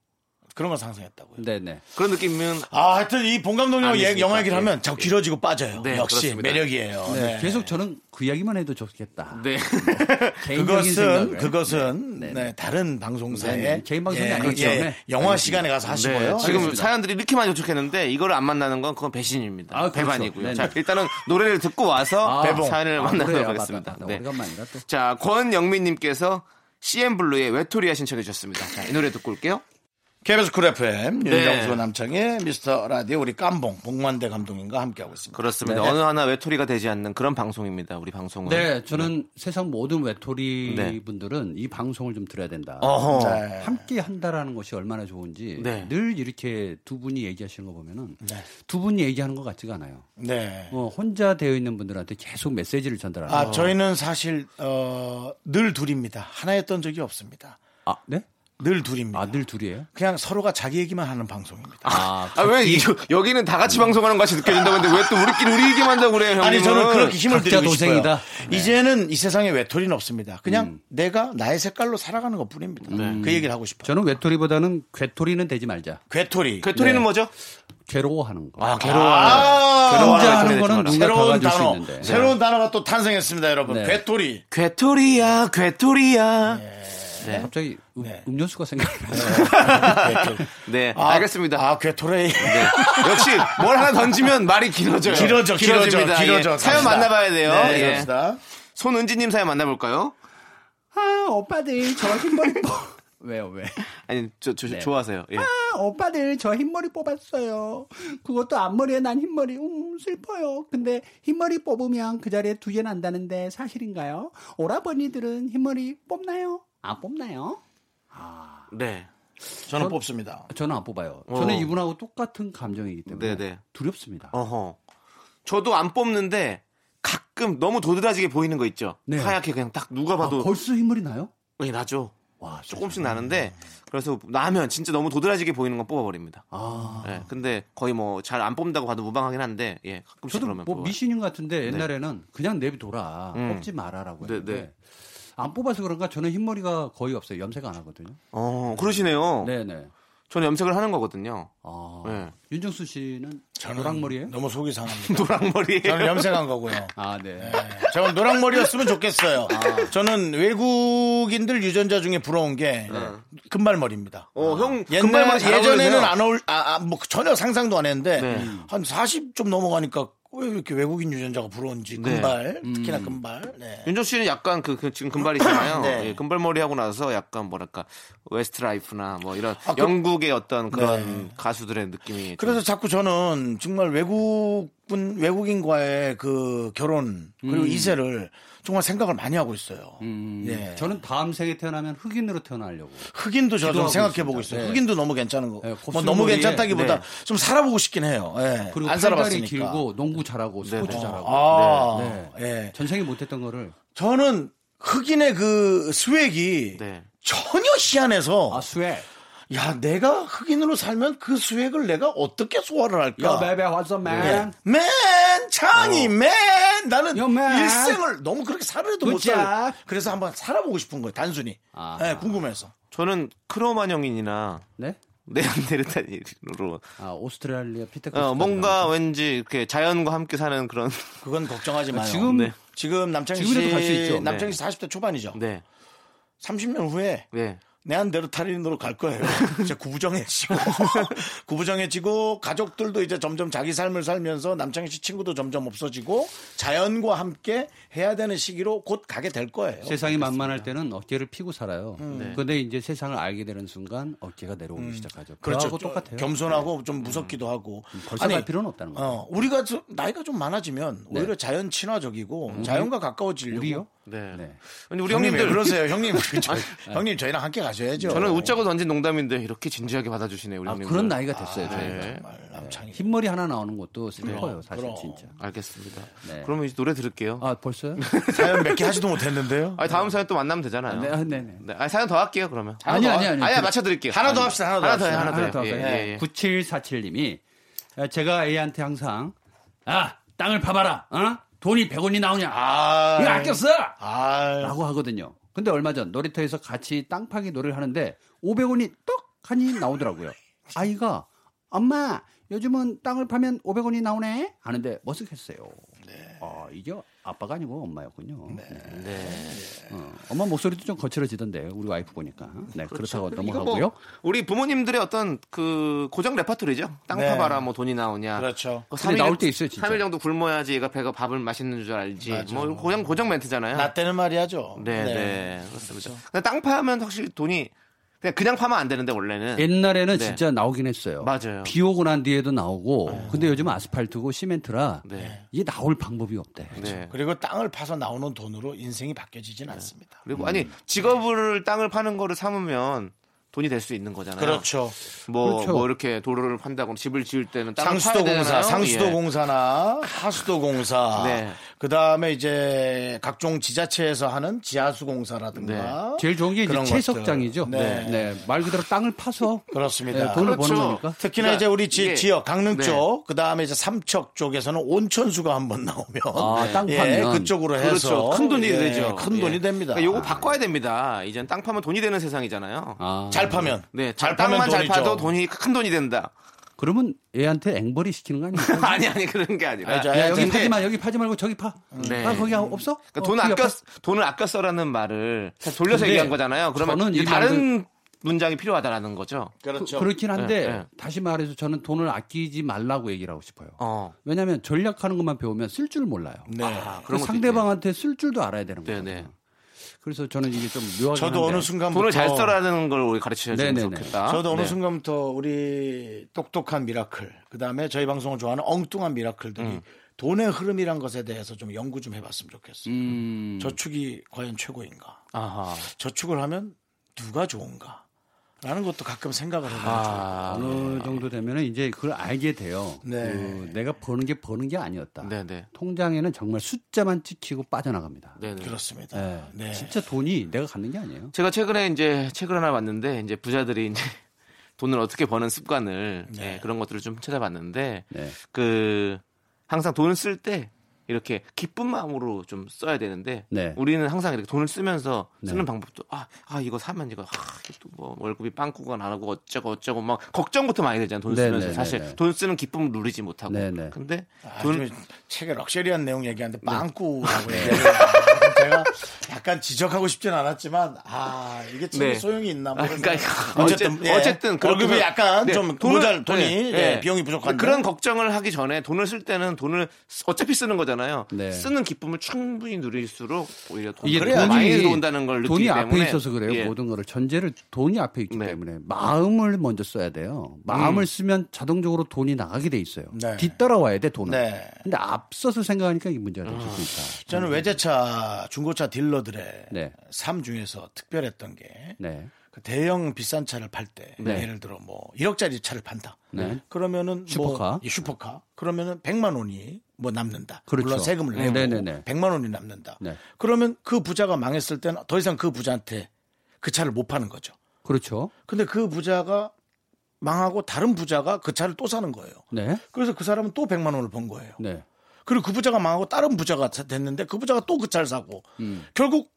S1: 그런 거 상상했다고요.
S4: 네, 네.
S2: 그런 느낌이면
S1: 아, 하여튼 이본 감독님
S2: 아니십니까?
S1: 영화 얘기를
S2: 예.
S1: 하면 자꾸 길어지고 빠져요.
S2: 네,
S1: 역시
S2: 그렇습니다.
S1: 매력이에요.
S4: 네,
S1: 네.
S4: 계속 저는 그 이야기만 해도 좋겠다.
S2: 네.
S1: 그것은
S4: 생각을.
S1: 그것은
S4: 네,
S1: 네, 다른 방송사의
S4: 네, 네. 개인 방송이
S1: 예,
S4: 아니기
S1: 예,
S4: 때문에.
S1: 영화. 시간에 가서 하시고요.
S2: 네, 지금
S4: 알겠습니다.
S2: 사연들이 이렇게 많이 도착했는데 이거를 안 만나는 건 그건 배신입니다.
S4: 아, 그렇죠.
S2: 배반이고요.
S4: 네네.
S2: 자, 일단은 노래를 듣고 와서
S4: 아.
S2: 사연을
S4: 아,
S2: 만나도록
S4: 그래요.
S2: 하겠습니다.
S4: 맞다, 맞다.
S2: 네.
S4: 오래간만이라 또.
S2: 자, 권영민님께서 씨엔블루의 외톨이야 신청해 주셨습니다. 자, 이 노래 듣고 올게요.
S1: KBS 쿨 FM
S2: 네.
S1: 윤정수 남창희의 미스터 라디오 우리 깜봉 봉만대 감독님과 함께하고 있습니다.
S2: 그렇습니다.
S4: 네.
S2: 어느 하나 외톨이가 되지 않는 그런 방송입니다. 우리 방송은.
S4: 네, 저는 세상 모든 외톨이
S2: 네.
S4: 분들은 이 방송을 좀 들어야 된다.
S2: 어허.
S1: 네.
S4: 함께 한다라는 것이 얼마나 좋은지
S2: 네.
S4: 늘 이렇게 두 분이 얘기하시는 거 보면은
S1: 네.
S4: 두 분이 얘기하는 것 같지가 않아요.
S1: 네.
S4: 어, 혼자 되어 있는 분들한테 계속 메시지를 전달하는.
S1: 아, 저희는 사실 어, 늘 둘입니다. 하나였던 적이 없습니다.
S4: 아, 네?
S1: 늘 둘입니다.
S4: 아들 둘이에요?
S1: 그냥 서로가 자기 얘기만 하는 방송입니다.
S4: 아,
S2: 아, 왜, 이, 여기는 다 같이 방송하는 것 같이 느껴진다고 근데 왜 또 우리끼리 우리 얘기만 한다고 그래요, 형님은?
S1: 아니 저는 그렇게 힘을 드리고
S4: 도생이다.
S1: 싶어요. 이제는 이 세상에 외톨이는 없습니다. 그냥 내가 나의 색깔로 살아가는 것 뿐입니다. 그 얘기를 하고 싶어요.
S4: 저는 외톨이보다는 괴톨이는 되지 말자.
S1: 괴토리.
S2: 괴토리는
S4: 네.
S2: 뭐죠?
S4: 괴로워하는 거.
S2: 아, 괴로워.
S1: 아,
S2: 괴로워하는
S4: 혼자 하는
S2: 외톨이
S4: 거는 누가
S1: 새로운 단어,
S4: 있는데.
S1: 새로운 단어가 또 탄생했습니다, 여러분.
S4: 네.
S1: 괴토리.
S2: 괴토리야, 괴토리야. 네.
S4: 갑자기 음,
S1: 네.
S4: 음료수가 생각나요.
S1: 괴토리.
S2: 네,
S1: 아,
S2: 알겠습니다.
S1: 아, 괴토레이.
S2: 네. 역시 뭘 하나 던지면 말이 길어져요.
S1: 길어져, 길어져,
S2: 길어집니다.
S1: 길어져.
S2: 예. 사연. 만나봐야 돼요.
S1: 네,
S2: 예.
S1: 갑시다.
S2: 손은지님 사연 만나볼까요?
S4: 아, 오빠들 저 흰머리 뽑. 왜요, 왜?
S2: 아니, 저, 저,
S4: 네.
S2: 좋아하세요. 예.
S4: 아, 오빠들 저 흰머리 뽑았어요. 그것도 앞머리에 난 흰머리. 음, 슬퍼요. 근데 흰머리 뽑으면 그 자리에 두 개 난다는데 사실인가요? 오라버니들은 흰머리 뽑나요? 안 뽑나요?
S2: 네.
S1: 저는
S4: 전-
S1: 뽑습니다.
S4: 저는 안 뽑아요.
S2: 어.
S4: 저는 이분하고 똑같은 감정이기 때문에
S2: 네네.
S4: 두렵습니다.
S2: 어허. 저도 안 뽑는데 가끔 너무 도드라지게 보이는 거 있죠.
S4: 네.
S2: 하얗게 그냥 딱 누가
S4: 아,
S2: 봐도
S4: 벌써 흰머리 나요?
S2: 예, 나죠.
S4: 와,
S2: 조금씩 나는데 그래서 나면 진짜 너무 도드라지게 보이는 건 뽑아버립니다.
S4: 아.
S2: 예, 근데 거의 뭐 잘 안 뽑는다고 봐도 무방하긴 한데 예, 가끔씩
S4: 저도
S2: 그러면
S4: 뭐
S2: 뽑아요.
S4: 미신인 같은데 옛날에는 그냥 내비둬라
S2: 음.
S4: 뽑지 말아라고
S2: 네,
S4: 했는데
S2: 네.
S4: 안 뽑아서 그런가 저는 흰머리가 거의 없어요 염색 안 하거든요
S2: 어, 그러시네요.
S4: 네네
S2: 저는 염색을 하는 거거든요.
S4: 아,
S2: 네.
S4: 윤정수 씨는
S1: 저는
S4: 노랑머리예요?
S1: 너무 속이 상합니다.
S2: 노랑머리에
S1: 저는 염색한 거고요.
S4: 아 네.
S1: 네. 저는 노랑머리였으면 좋겠어요. 저는 외국인들 유전자 중에 부러운 게 금발머리입니다.
S2: 어, 형
S1: 옛날
S2: 금발머리 잘
S1: 예전에는. 안 어울 아, 아, 뭐 전혀 상상도 안 했는데
S2: 네.
S1: 한40 좀 넘어가니까 왜 이렇게 외국인 유전자가 부러운지
S2: 네.
S1: 금발 특히나 금발. 네.
S2: 윤정 씨는 약간 그, 그 지금 금발이잖아요.
S1: 네.
S2: 예, 금발머리 하고 나서 약간 뭐랄까 웨스트라이프나 뭐 이런
S1: 아, 그-
S2: 영국의 어떤 그런
S1: 네.
S2: 가수들의 느낌이 좀-
S1: 그래서 자꾸 저는 정말 외국분 외국인과의 그 결혼 그리고 이세를 정말 생각을 많이 하고 있어요.
S4: 음,
S1: 예.
S4: 저는 다음 생에 태어나면 흑인으로 태어나려고.
S1: 흑인도 저좀
S4: 기도하고
S1: 생각해 보고. 있어요.
S4: 네.
S1: 흑인도 너무 괜찮은 거.
S4: 네,
S1: 뭐 너무 괜찮다기보다
S2: 네.
S1: 좀 살아보고 싶긴 해요. 예.
S4: 그리고
S1: 안 살아봤으니까.
S4: 길고 농구 잘하고 스포츠
S2: 네.
S4: 잘하고.
S1: 아,
S4: 네.
S1: 예.
S4: 전생에 못했던 거를
S1: 저는 흑인의 그 swag이
S2: 네.
S1: 전혀 희한해서
S4: 아 swag.
S1: 야 내가 흑인으로 살면 그 swag을 내가 어떻게 소화를 할까?
S4: 야 baby what's up man?
S1: 예. man 창이 맨 나는
S4: Yo, man.
S1: 일생을 너무 그렇게 살아도 못 살. 그래서 한번 살아보고 싶은 거예요. 단순히.
S4: 아.
S1: 예, 궁금해서.
S2: 저는 크로마뇽인이나
S4: 네?
S2: 네안데르탈인으로
S4: 아 오스트레일리아 피테쿠스.
S2: 어, 뭔가 왠지 이렇게 자연과 함께 사는 그런
S1: 그건 걱정하지 마요.
S4: 지금
S1: 지금 남창희
S4: 지금이라도 갈수
S1: 씨
S4: 있죠.
S1: 남창희 씨 40대 초반이죠.
S2: 네.
S1: 30년 후에
S2: 네.
S1: 네안데르탈인으로 갈 거예요. 이제 구부정해지고 구부정해지고 가족들도 이제 점점 자기 삶을 살면서 남창희 씨 친구도 점점 없어지고 자연과 함께 해야 되는 시기로 곧 가게 될 거예요.
S4: 세상이 만만할 때는 어깨를 피고 살아요.
S1: 네.
S4: 근데 이제 세상을 알게 되는 순간 어깨가 내려오기 시작하죠.
S1: 그렇죠.
S4: 똑같아요.
S1: 겸손하고 좀 무섭기도 하고.
S4: 벌써 갈 필요는 없다는 거예요.
S1: 어, 우리가 좀 나이가 좀 많아지면 오히려 자연 친화적이고 자연과 가까워지려고.
S4: 우리요?
S2: 네.
S4: 네.
S2: 근데 우리
S1: 형님 왜
S2: 형님들
S1: 그러세요? 형님, 저, 형님 저희랑 함께 가셔야죠.
S2: 저는 웃자고 던진 농담인데 이렇게 진지하게 받아주시네요, 우리
S4: 아,
S2: 형님들.
S4: 그런 나이가 됐어요. 저희가.
S2: 네.
S1: 정말 남창희.
S4: 흰머리 하나 나오는 것도 슬퍼요, 사실
S1: 그럼.
S4: 진짜.
S2: 알겠습니다.
S4: 네.
S2: 그러면 이제 노래 들을게요.
S4: 아, 벌써요?
S1: 사연 몇 개 하지도 못했는데요.
S2: 아니, 다음 사연 또 만나면 되잖아요.
S4: 네, 아, 네네.
S2: 네. 아니, 사연 더 할게요, 그러면.
S4: 아니, 아니, 아니.
S2: 아야
S4: 그-
S2: 맞춰드릴게요.
S1: 하나 더 합시다, 하나 더
S2: 하나 더,
S1: 합시다.
S2: 하나 더.
S4: 더
S2: 예,
S4: 할까요?
S2: 예, 예.
S4: 9747님이 제가 A한테 항상 아 땅을 파봐라 어? 돈이 100원이 나오냐?
S1: 아,
S4: 이거 아꼈어!
S1: 아,
S4: 라고 하거든요. 근데 얼마 전 놀이터에서 같이 땅 파기 노래를 하는데 500원이 떡하니 나오더라고요. 아이가 엄마 요즘은 땅을 파면 500원이 나오네? 하는데 머쓱했어요 아 이게 아빠가 아니고 엄마였군요 네. 어, 엄마 목소리도 좀 거칠어지던데 우리 와이프 보니까 네 그렇다고
S2: 이거
S4: 넘어가고요
S2: 뭐 우리 부모님들의 어떤 그 고정 레퍼토리죠. 땅
S1: 네.
S2: 파봐라 뭐 돈이 나오냐.
S1: 그렇죠.
S2: 그
S4: 근데 나올 때 있어요, 진짜.
S2: 3일 정도 굶어야지 얘가 배가 밥을 맛있는 줄 알지.
S1: 맞아.
S2: 뭐 고정 고정 멘트잖아요.
S1: 나 때는 말이야죠.
S2: 네, 네, 그렇습니다. 근데 땅 파면 확실히 돈이 그냥 그냥 파면 안 되는데 원래는
S4: 옛날에는
S2: 네.
S4: 진짜 나오긴 했어요.
S2: 맞아요.
S4: 비 오고 난 뒤에도 나오고. 근데 요즘 아스팔트고 시멘트라
S2: 네.
S4: 이게 나올 방법이 없대.
S2: 네.
S1: 그리고 땅을 파서 나오는 돈으로 인생이 바뀌어지진 않습니다.
S2: 그리고 아니 직업을 땅을 파는 거를 삼으면 돈이 될 수 있는 거잖아요.
S1: 그렇죠.
S2: 뭐,
S4: 그렇죠.
S2: 뭐 이렇게 도로를 판다거나 집을 지을 때는 땅을
S1: 상수도 공사. 상수도
S2: 예.
S1: 공사나 하수도 공사,
S2: 네.
S1: 그 다음에 이제 각종 지자체에서 하는 지하수 공사라든가
S4: 제일 좋은 게 이제 채석장이죠.
S1: 네.
S4: 네. 말 그대로 땅을 파서
S1: 그렇습니다.
S4: 네, 돈을
S2: 그렇죠.
S4: 버는 거니까.
S1: 특히나
S2: 그러니까
S1: 이제 우리 지, 지역 강릉
S2: 네.
S1: 쪽, 그 다음에 이제 삼척 쪽에서는 온천수가 한번 나오면
S4: 아, 땅
S1: 예,
S4: 파면.
S1: 그쪽으로 해서
S2: 그렇죠. 큰 돈이
S1: 예,
S2: 되죠.
S1: 큰
S2: 예.
S1: 돈이 됩니다.
S2: 그러니까 요거 바꿔야 됩니다. 이젠 땅 파면 돈이 되는 세상이잖아요.
S4: 아,
S1: 잘 파면,
S2: 네,
S1: 잘 파면
S2: 잘
S1: 돈이죠.
S2: 파도 돈이 큰 돈이 된다.
S4: 그러면 애한테 앵벌이 시키는 거 아닙니까?
S2: 아니 아니 그런 게 아니라.
S1: 아니, 저
S4: 야, 여기
S1: 근데-
S4: 파지 마, 여기 파지 말고 저기 파.
S2: 네.
S4: 아, 거기 없어?
S2: 그러니까
S4: 어,
S2: 돈 아껴? 돈을 아껴 써라는 말을 돌려서 얘기한 거잖아요. 그러면 다른 문장이 필요하다라는 거죠.
S1: 그렇죠.
S4: 그, 렇긴 한데
S2: 네, 네.
S4: 다시 말해서 저는 돈을 아끼지 말라고 얘기를 하고 싶어요.
S2: 어.
S4: 왜냐하면 전략하는 것만 배우면 쓸 줄 몰라요.
S1: 네.
S2: 아,
S4: 그
S2: 그런
S4: 상대방한테 쓸 줄도 알아야 되는
S2: 네,
S4: 거예요.
S2: 네.
S4: 그래서 저는 이게 좀 묘하긴
S1: 저도. 어느 순간부터
S2: 돈을 잘 써라는 걸 우리 가르쳐 주면
S4: 네네네.
S2: 좋겠다.
S1: 저도 어느
S2: 네.
S1: 순간부터 우리 똑똑한 미라클, 그 다음에 저희 방송을 좋아하는 엉뚱한 미라클들이
S2: 음.
S1: 돈의 흐름이란 것에 대해서 좀 연구 좀 해봤으면 좋겠어요.
S4: 음,
S1: 저축이 과연 최고인가?
S2: 아하.
S1: 저축을 하면 누가 좋은가? 라는 것도 가끔 생각을 해보죠.
S2: 아,
S4: 어느 정도 되면은 이제 그걸 알게 돼요.
S1: 네.
S4: 그 내가 버는 게 버는 게 아니었다.
S2: 네네.
S4: 통장에는 정말 숫자만 찍히고 빠져나갑니다.
S2: 네네.
S1: 그렇습니다.
S4: 네.
S1: 네.
S4: 진짜 돈이 내가 갖는 게 아니에요.
S2: 제가 최근에 이제 책을 하나 봤는데 이제 부자들이 이제 돈을 어떻게 버는 습관을
S1: 네.
S2: 예, 그런 것들을 좀 찾아봤는데
S4: 네.
S2: 그 항상 돈을 쓸때 이렇게 기쁜 마음으로 좀 써야 되는데
S4: 네.
S2: 우리는 항상 이렇게 돈을 쓰면서 쓰는
S4: 네.
S2: 방법도 아, 아 이거 사면 이거 아, 또뭐 월급이 빵꾸가 나고 어쩌고 어쩌고 막 걱정부터 많이 되잖아요 돈
S4: 네,
S2: 쓰면서
S4: 네,
S2: 사실
S4: 네, 네.
S2: 돈 쓰는 기쁨을 누리지 못하고
S4: 네, 네.
S2: 근데
S1: 아주
S2: 돈
S1: 책에 럭셔리한 내용 얘기하는데
S2: 네.
S1: 빵꾸라고 얘기해요. 제가 약간 지적하고 싶진 않았지만 아 이게 참
S2: 네.
S1: 소용이 있나
S2: 아,
S1: 모르겠어요.
S2: 그러니까
S1: 어쨌든
S2: 어쨌든,
S1: 예.
S2: 어쨌든
S1: 월급이 약간
S2: 네,
S1: 좀
S2: 돈을-
S1: 모자란 돈이
S2: 네,
S1: 예,
S2: 네.
S1: 비용이 부족한데
S2: 그런 걱정을 하기 전에 돈을 쓸 때는 돈을 어차피 쓰는 거잖아요.
S4: 네.
S2: 쓰는 기쁨을 충분히 누릴수록 오히려 돈
S4: 이게
S2: 이
S1: 그래야지.
S2: 많이 들어온다는 걸
S4: 돈이
S2: 때문에
S4: 앞에 있어서 그래요.
S2: 예.
S4: 모든 거를 전제를 돈이 앞에 있기
S2: 네.
S4: 때문에 마음을 먼저 써야 돼요. 마음을 쓰면 자동적으로 돈이 나가게 돼 있어요.
S1: 네.
S4: 뒤따라와야 돼 돈은.
S1: 네.
S4: 근데 앞서서 생각하니까 이게 문제가 될수 있다.
S1: 저는 외제차 중고차 딜러들의
S4: 네.
S1: 삶 중에서 특별했던 게
S4: 네.
S1: 그 대형 비싼 차를 팔때
S4: 네.
S1: 예를 들어 뭐 1억짜리 차를 판다.
S4: 네.
S1: 그러면은
S4: 슈퍼카.
S1: 뭐, 이 슈퍼카. 그러면은 100만 원이 뭐 남는다.
S4: 그렇죠.
S1: 물론 세금을 내고
S4: 네, 네, 네.
S1: 100만 원이 남는다.
S4: 네.
S1: 그러면 그 부자가 망했을 때는 더 이상 그 부자한테 그 차를 못 파는 거죠.
S4: 그렇죠.
S1: 근데 그 부자가 망하고 다른 부자가 그 차를 또 사는 거예요.
S4: 네.
S1: 그래서 그 사람은 또 100만 원을 번 거예요.
S4: 네.
S1: 그리고 그 부자가 망하고 다른 부자가 됐는데 그 부자가 또 그 차를 사고
S4: 음.
S1: 결국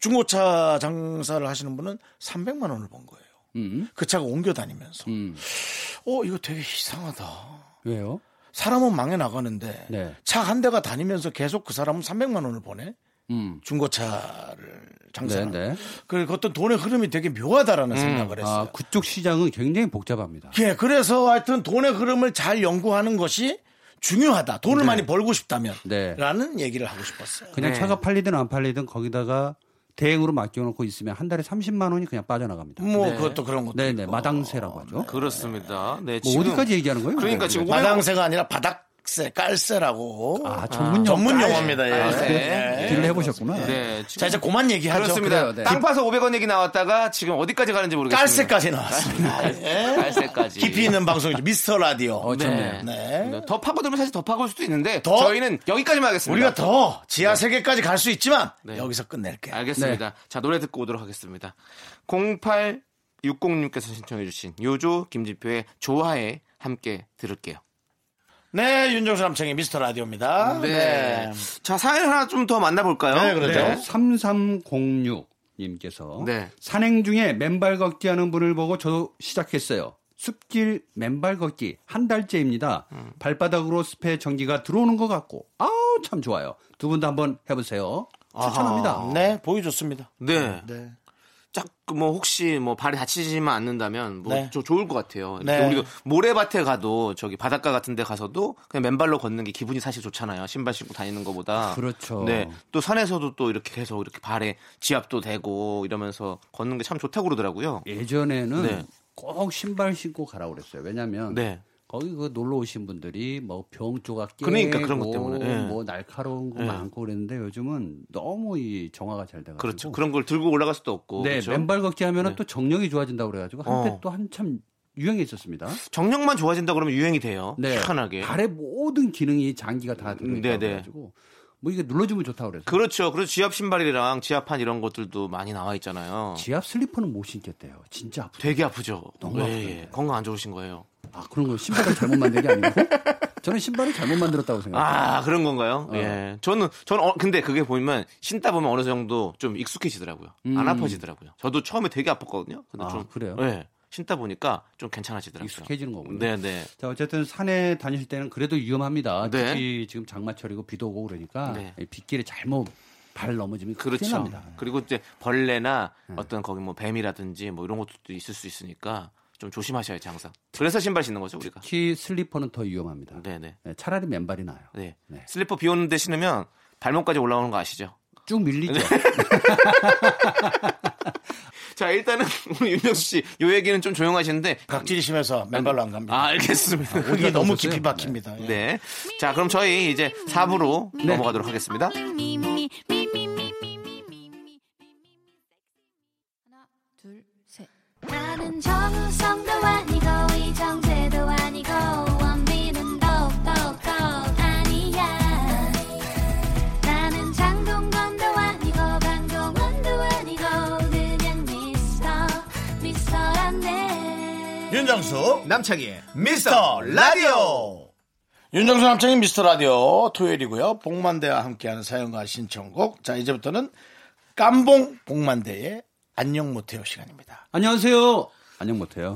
S1: 중고차 장사를 하시는 분은 300만 원을 번 거예요.
S4: 음.
S1: 그 차가 옮겨 다니면서.
S4: 음.
S1: 어, 이거 되게 이상하다.
S4: 왜요?
S1: 사람은 망해 나가는데
S4: 네.
S1: 차한 대가 다니면서 계속 그 사람은 300만 원을 보내.
S4: 음.
S1: 중고차를 장사를.
S4: 네, 네.
S1: 그리고 어떤 돈의 흐름이 되게 묘하다라는 생각을 했어요.
S4: 아, 그쪽 시장은 굉장히 복잡합니다.
S1: 예, 그래서 하여튼 돈의 흐름을 잘 연구하는 것이 중요하다. 돈을 많이 벌고 싶다면.
S4: 네.
S1: 라는 얘기를 하고 싶었어요.
S4: 그냥
S2: 네.
S4: 차가 팔리든 안 팔리든 거기다가 대행으로 맡겨놓고 있으면 한 달에 30만 원이 그냥 빠져나갑니다.
S1: 뭐
S2: 네.
S1: 그것도 그런 것도.
S4: 네네
S1: 있고.
S4: 마당세라고 하죠.
S2: 그렇습니다. 네,
S4: 뭐
S2: 지금
S4: 어디까지 얘기하는 거예요?
S2: 그러니까 지금 500원
S1: 마당세가 아니라 바닥 세, 깔세라고.
S4: 아 전문
S1: 전문
S4: 용어.
S1: 용어입니다. 예.
S2: 깔세.
S1: 네.
S4: 딜을 해보셨구나.
S2: 네, 지금
S1: 자, 이제 그만 얘기하죠.
S2: 그렇습니다.
S4: 네.
S2: 땅 파서 500원 얘기 나왔다가 지금 어디까지 가는지 모르겠습니다.
S1: 깔세까지 나왔습니다. 예.
S2: 깔세까지.
S1: 깊이 있는 방송이죠. 미스터 라디오.
S4: 어, 좋네요.
S1: 네.
S2: 네, 더 파고들면 사실 더 파고들 수도 있는데
S1: 더?
S2: 저희는 여기까지만 하겠습니다.
S1: 우리가 더 지하 세계까지 갈 수 있지만
S2: 네.
S1: 여기서 끝낼게요.
S2: 알겠습니다. 자, 노래 듣고 오도록 하겠습니다. 0860님께서 신청해주신 요조 김지표의 좋아해 함께 들을게요.
S1: 네, 윤정수 남창의 미스터 라디오입니다.
S2: 네. 자, 사연 하나 좀 더 만나볼까요?
S1: 네, 그렇죠.
S4: 3306님께서
S2: 네.
S4: 산행 중에 맨발 걷기 하는 분을 보고 저도 시작했어요. 숲길 맨발 걷기 한 달째입니다.
S2: 음.
S4: 발바닥으로 숲에 전기가 들어오는 것 같고 아우 참 좋아요. 두 분도 한번 해보세요. 추천합니다.
S1: 네, 보기 좋습니다.
S2: 네.
S1: 네.
S2: 짝, 뭐, 혹시, 뭐, 발이 다치지만 않는다면, 뭐,
S1: 네.
S2: 저 좋을 것 같아요.
S1: 네.
S2: 우리도 모래밭에 가도, 저기, 바닷가 같은 데 가서도, 그냥 맨발로 걷는 게 기분이 사실 좋잖아요. 신발 신고 다니는 것보다.
S4: 그렇죠.
S2: 네. 또 산에서도 또 이렇게 계속 이렇게 발에 지압도 되고, 이러면서 걷는 게 참 좋다고 그러더라고요.
S4: 예전에는
S2: 네.
S4: 꼭 신발 신고 가라고 그랬어요. 왜냐하면
S2: 네.
S4: 거기 그 놀러 오신 분들이 뭐 병 조각 깨고
S2: 그러니까 그런 것 때문에, 예.
S4: 뭐 날카로운 거
S2: 예.
S4: 많고 그랬는데 요즘은 너무 이 정화가 잘 돼가지고
S2: 그렇죠. 그런 걸 들고 올라갈 수도 없고.
S4: 네
S2: 그렇죠?
S4: 맨발 걷기 하면은
S2: 네.
S4: 또 정력이 좋아진다 고 그래가지고 한때
S2: 어.
S4: 또 한참 유행이 있었습니다.
S2: 정력만 좋아진다 그러면 유행이 돼요.
S4: 네.
S2: 희한하게.
S4: 발의 모든 기능이 장기가 다 들어있다고
S2: 네, 네.
S4: 그래가지고 뭐 이게 눌러주면 좋다고 그랬어요.
S2: 그렇죠. 그래서 지압 신발이랑 지압판 이런 것들도 많이 나와 있잖아요.
S4: 지압 슬리퍼는 못 신겠대요. 진짜 아프죠.
S2: 되게 아프죠.
S4: 너무
S2: 예,
S4: 아프네.
S2: 예. 건강 안 좋으신 거예요.
S4: 아 그런 거 신발을 잘못 만든 게 아니고 저는 신발을 잘못 만들었다고 생각해요.
S2: 아, 그런 건가요?
S4: 어.
S2: 예. 저는, 저는, 어, 근데 그게 보면, 신다 보면 어느 정도 좀 익숙해지더라고요. 안 아파지더라고요. 저도 처음에 되게 아팠거든요. 근데
S4: 음. 아,
S2: 좀.
S4: 그래요?
S2: 예. 신다 보니까 좀 괜찮아지더라고요.
S4: 익숙해지는 거군요.
S2: 네 네.
S4: 자 어쨌든 산에 다니실 때는 그래도 위험합니다.
S2: 네.
S4: 특히 지금 장마철이고 비도 오고 그러니까
S2: 네.
S4: 이 빗길에 잘못 발 넘어지면
S2: 그렇죠.
S4: 납니다. 네.
S2: 그리고 이제 벌레나 어떤 거기 뭐 뱀이라든지 뭐 이런 것도 있을 수 있으니까 좀 조심하셔야지 항상. 그래서 신발 신는 거죠 우리가.
S4: 특히 슬리퍼는 더 위험합니다.
S2: 네네.
S4: 네, 차라리 맨발이 나요.
S2: 네.
S4: 네.
S2: 슬리퍼 비 오는데 신으면 발목까지 올라오는 거 아시죠?
S4: 쭉 밀리죠.
S2: 자 일단은 오늘 윤정수 씨 요 얘기는 좀 조용하시는데
S1: 각질이 심해서 맨발로 안 갑니다.
S2: 아 알겠습니다.
S1: 우리 너무 깊이 박힙니다. 네.
S2: 네. 자 그럼 저희 이제 4부로 넘어가도록 하겠습니다.
S3: 하나 둘 나는 정우성도 아니고 이정재도 아니고 원빈은 더욱더 아니야 나는 장동건도 아니고 강동원도 아니고 그냥 미스터 미스터란데
S1: 윤정수
S2: 남창희의
S1: 미스터 라디오 윤정수 남창의 미스터 라디오 토요일이고요. 복만대와 함께하는 사연과 신청곡. 자 이제부터는 깜봉 복만대의 안녕 못해요 시간입니다.
S4: 안녕하세요. 안녕 못해요.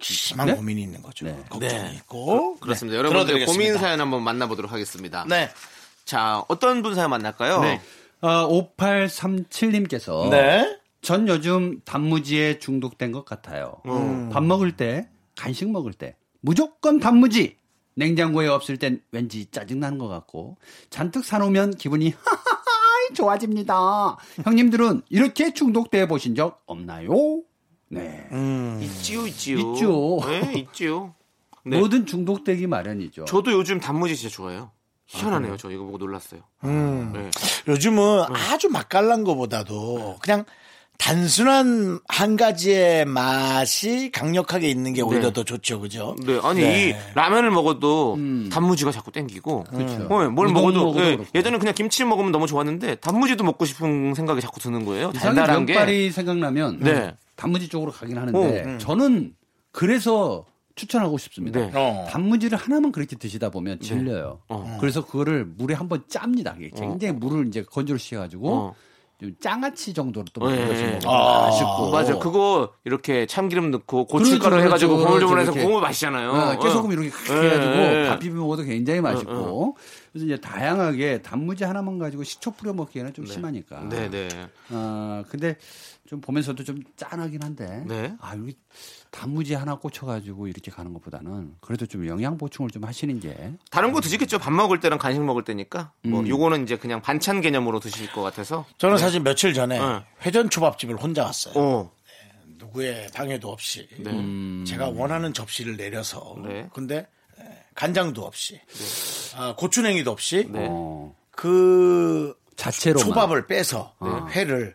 S1: 심한
S4: 네?
S1: 고민이 있는 거죠.
S4: 네.
S1: 걱정이
S2: 네.
S1: 있고.
S2: 그렇습니다.
S1: 네,
S2: 여러분들. 고민 사연 한번 만나보도록 하겠습니다.
S1: 네.
S2: 자, 어떤 분 사연 만날까요?
S1: 네.
S4: 어, 5837님께서
S1: 네.
S4: 전 요즘 단무지에 중독된 것 같아요.
S1: 음.
S4: 밥 먹을 때, 간식 먹을 때 무조건 단무지. 냉장고에 없을 땐 왠지 짜증나는 것 같고 잔뜩 사놓으면 기분이 좋아집니다. 형님들은 이렇게 중독돼 보신 적 없나요? 네.
S1: 음.
S2: 있지요, 있지요.
S4: 있죠.
S2: 네, 있지요. 네.
S4: 뭐든 중독되기 마련이죠.
S2: 저도 요즘 단무지 진짜 좋아해요. 희한하네요. 저 이거 보고 놀랐어요.
S1: 음.
S2: 네.
S1: 요즘은 아주 맛깔난 것보다도 그냥 단순한 한 가지의 맛이 강력하게 있는 게 오히려
S2: 네.
S1: 더 좋죠, 그죠?
S2: 네, 아니
S1: 네.
S2: 이 라면을 먹어도
S4: 음.
S2: 단무지가 자꾸 땡기고,
S4: 그렇죠.
S2: 어, 뭘 먹어도
S4: 먹어도
S2: 예. 예전에 그냥 김치 먹으면 너무 좋았는데 단무지도 먹고 싶은 생각이 자꾸 드는 거예요. 달달한 게.
S4: 면발이 생각나면
S2: 네.
S4: 단무지 쪽으로 가긴 하는데
S2: 어, 음.
S4: 저는 그래서 추천하고 싶습니다.
S2: 네.
S1: 어.
S4: 단무지를 하나만 그렇게 드시다 보면 질려요.
S2: 어.
S4: 그래서 그거를 물에 한번 짭니다. 이게 굉장히 물을 이제 건조를 시켜가지고
S2: 어.
S4: 좀 장아찌 정도로 또
S2: 예,
S4: 먹어서
S2: 예.
S4: 먹으면
S1: 아,
S4: 맛있고.
S2: 맞아. 그거 이렇게 참기름 넣고 고춧가루
S4: 그렇죠,
S2: 해가지고
S4: 그렇죠. 이렇게.
S2: 그거 맛있잖아요.
S4: 어, 깨소금 이렇게
S2: 예,
S4: 해가지고. 밥 비벼 먹어도 굉장히 맛있고 그래서 이제 다양하게 단무지 하나만 가지고 식초 뿌려 먹기에는 좀 심하니까.
S2: 네, 네.
S4: 어, 근데 좀 보면서도 좀 짠하긴 한데.
S2: 네.
S4: 아, 여기 단무지 하나 꽂혀가지고 이렇게 가는 것보다는 그래도 좀 영양 보충을 좀 하시는 게.
S2: 다른 거 드시겠죠. 밥 먹을 때랑 간식 먹을 때니까. 뭐
S4: 음.
S2: 요거는 이제 그냥 반찬 개념으로 드실 것 같아서.
S1: 저는 사실 며칠 전에
S2: 네.
S1: 회전 초밥집을 혼자 갔어요.
S2: 어.
S1: 누구의 방해도 없이
S2: 네.
S1: 제가 원하는 접시를 내려서
S2: 네.
S1: 근데 에, 간장도 없이 아, 고추냉이도 없이
S2: 네.
S4: 어,
S1: 그
S4: 자체로.
S1: 초밥을 빼서 회를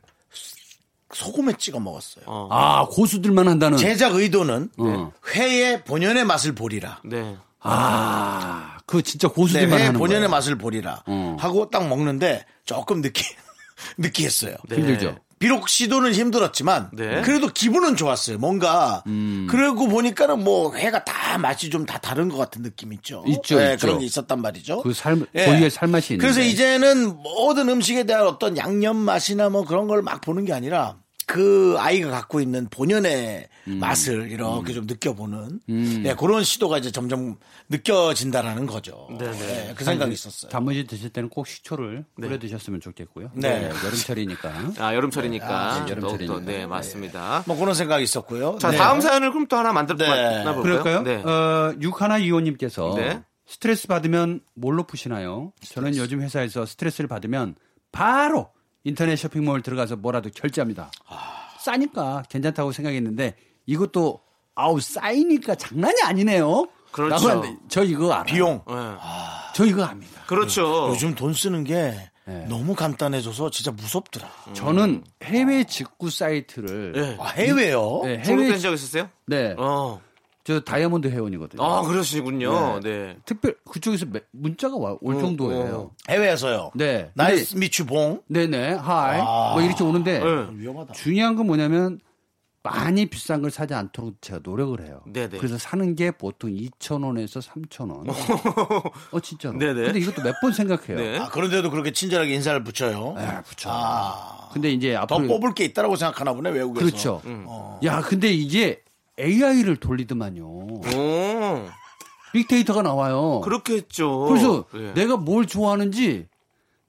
S1: 소금에 찍어 먹었어요.
S2: 어.
S4: 아, 고수들만 한다는.
S1: 제작 의도는
S4: 어.
S1: 회의 본연의 맛을 보리라.
S2: 네.
S4: 아, 그 진짜
S1: 네,
S4: 고수들만
S1: 회
S4: 하는
S1: 본연의
S4: 거예요.
S1: 맛을 보리라
S4: 어.
S1: 하고 딱 먹는데 조금 느끼 느끼했어요.
S2: 네.
S4: 힘들죠.
S1: 비록 시도는 힘들었지만
S2: 네.
S1: 그래도 기분은 좋았어요. 뭔가
S4: 음.
S1: 그러고 보니까는 뭐 회가 다 맛이 좀 다 다른 것 같은 느낌 있죠.
S4: 있죠,
S1: 네,
S4: 있죠.
S1: 그런 게 있었단 말이죠.
S4: 그 삶,
S1: 예.
S4: 고유의 살맛이 있는.
S1: 그래서 이제는 모든 음식에 대한 어떤 양념 맛이나 뭐 그런 걸 막 보는 게 아니라 그 아이가 갖고 있는 본연의
S4: 음.
S1: 맛을 이렇게 좀 느껴보는 네, 그런 시도가 이제 점점 느껴진다라는 거죠. 네, 그 생각이 있었어요.
S4: 단무지 드실 때는 꼭 식초를 뿌려 드셨으면 좋겠고요.
S1: 네.
S4: 여름철이니까.
S2: 아, 여름철이니까.
S4: 아,
S2: 더욱더,
S4: 여름철이니까.
S2: 네, 맞습니다.
S1: 뭐 그런 생각이 있었고요.
S2: 자,
S1: 네.
S2: 다음 사연을 그럼 또 하나 만들어
S1: 네.
S2: 볼까요?
S4: 그럴까요?
S2: 네.
S4: 어, 육하나 이호님께서
S2: 네.
S4: 스트레스 받으면 뭘로 푸시나요? 저는 요즘 회사에서 스트레스를 받으면 바로 인터넷 쇼핑몰 들어가서 뭐라도 결제합니다.
S1: 아.
S4: 싸니까 괜찮다고 생각했는데 이것도 아우 싸이니까 장난이 아니네요.
S2: 그렇죠.
S4: 저 이거 알아요.
S1: 비용.
S2: 네.
S4: 저 이거 압니다.
S2: 그렇죠.
S1: 요즘 돈 쓰는 게
S4: 네.
S1: 너무 간단해져서 진짜 무섭더라.
S4: 저는 해외 직구 사이트를
S2: 네.
S1: 아, 해외요?
S4: 네, 해외
S2: 등록된 적 있었어요?
S4: 네,
S2: 어.
S4: 저 다이아몬드 회원이거든요.
S2: 아, 그러시군요. 네.
S4: 특별 그쪽에서 매- 문자가 와, 올
S2: 어,
S4: 정도예요.
S1: 해외에서요.
S4: 네.
S1: nice meet you 봉.
S4: 네네, hi.
S1: 아.
S4: 뭐 이렇게 오는데
S2: 네.
S1: 위험하다.
S4: 중요한 건 뭐냐면 많이 비싼 걸 사지 않도록 제가 노력을 해요.
S2: 네네.
S4: 그래서 사는 게 보통 2,000원에서 3,000원. 어, 진짜로.
S2: 네네.
S4: 근데 이것도 몇 번 생각해요.
S2: 네.
S1: 아, 그런데도 그렇게 친절하게 인사를 붙여요.
S4: 아, 그렇죠.
S1: 아,
S4: 근데 이제
S1: 더
S4: 앞으로
S1: 뽑을 게 있다라고 생각하나 보네, 외국에서.
S4: 그렇죠.
S1: 어.
S4: 야, 근데 이제 AI를 돌리더만요.
S2: 오.
S4: 빅데이터가 나와요.
S2: 그렇겠죠.
S4: 그래서
S2: 예.
S4: 내가 뭘 좋아하는지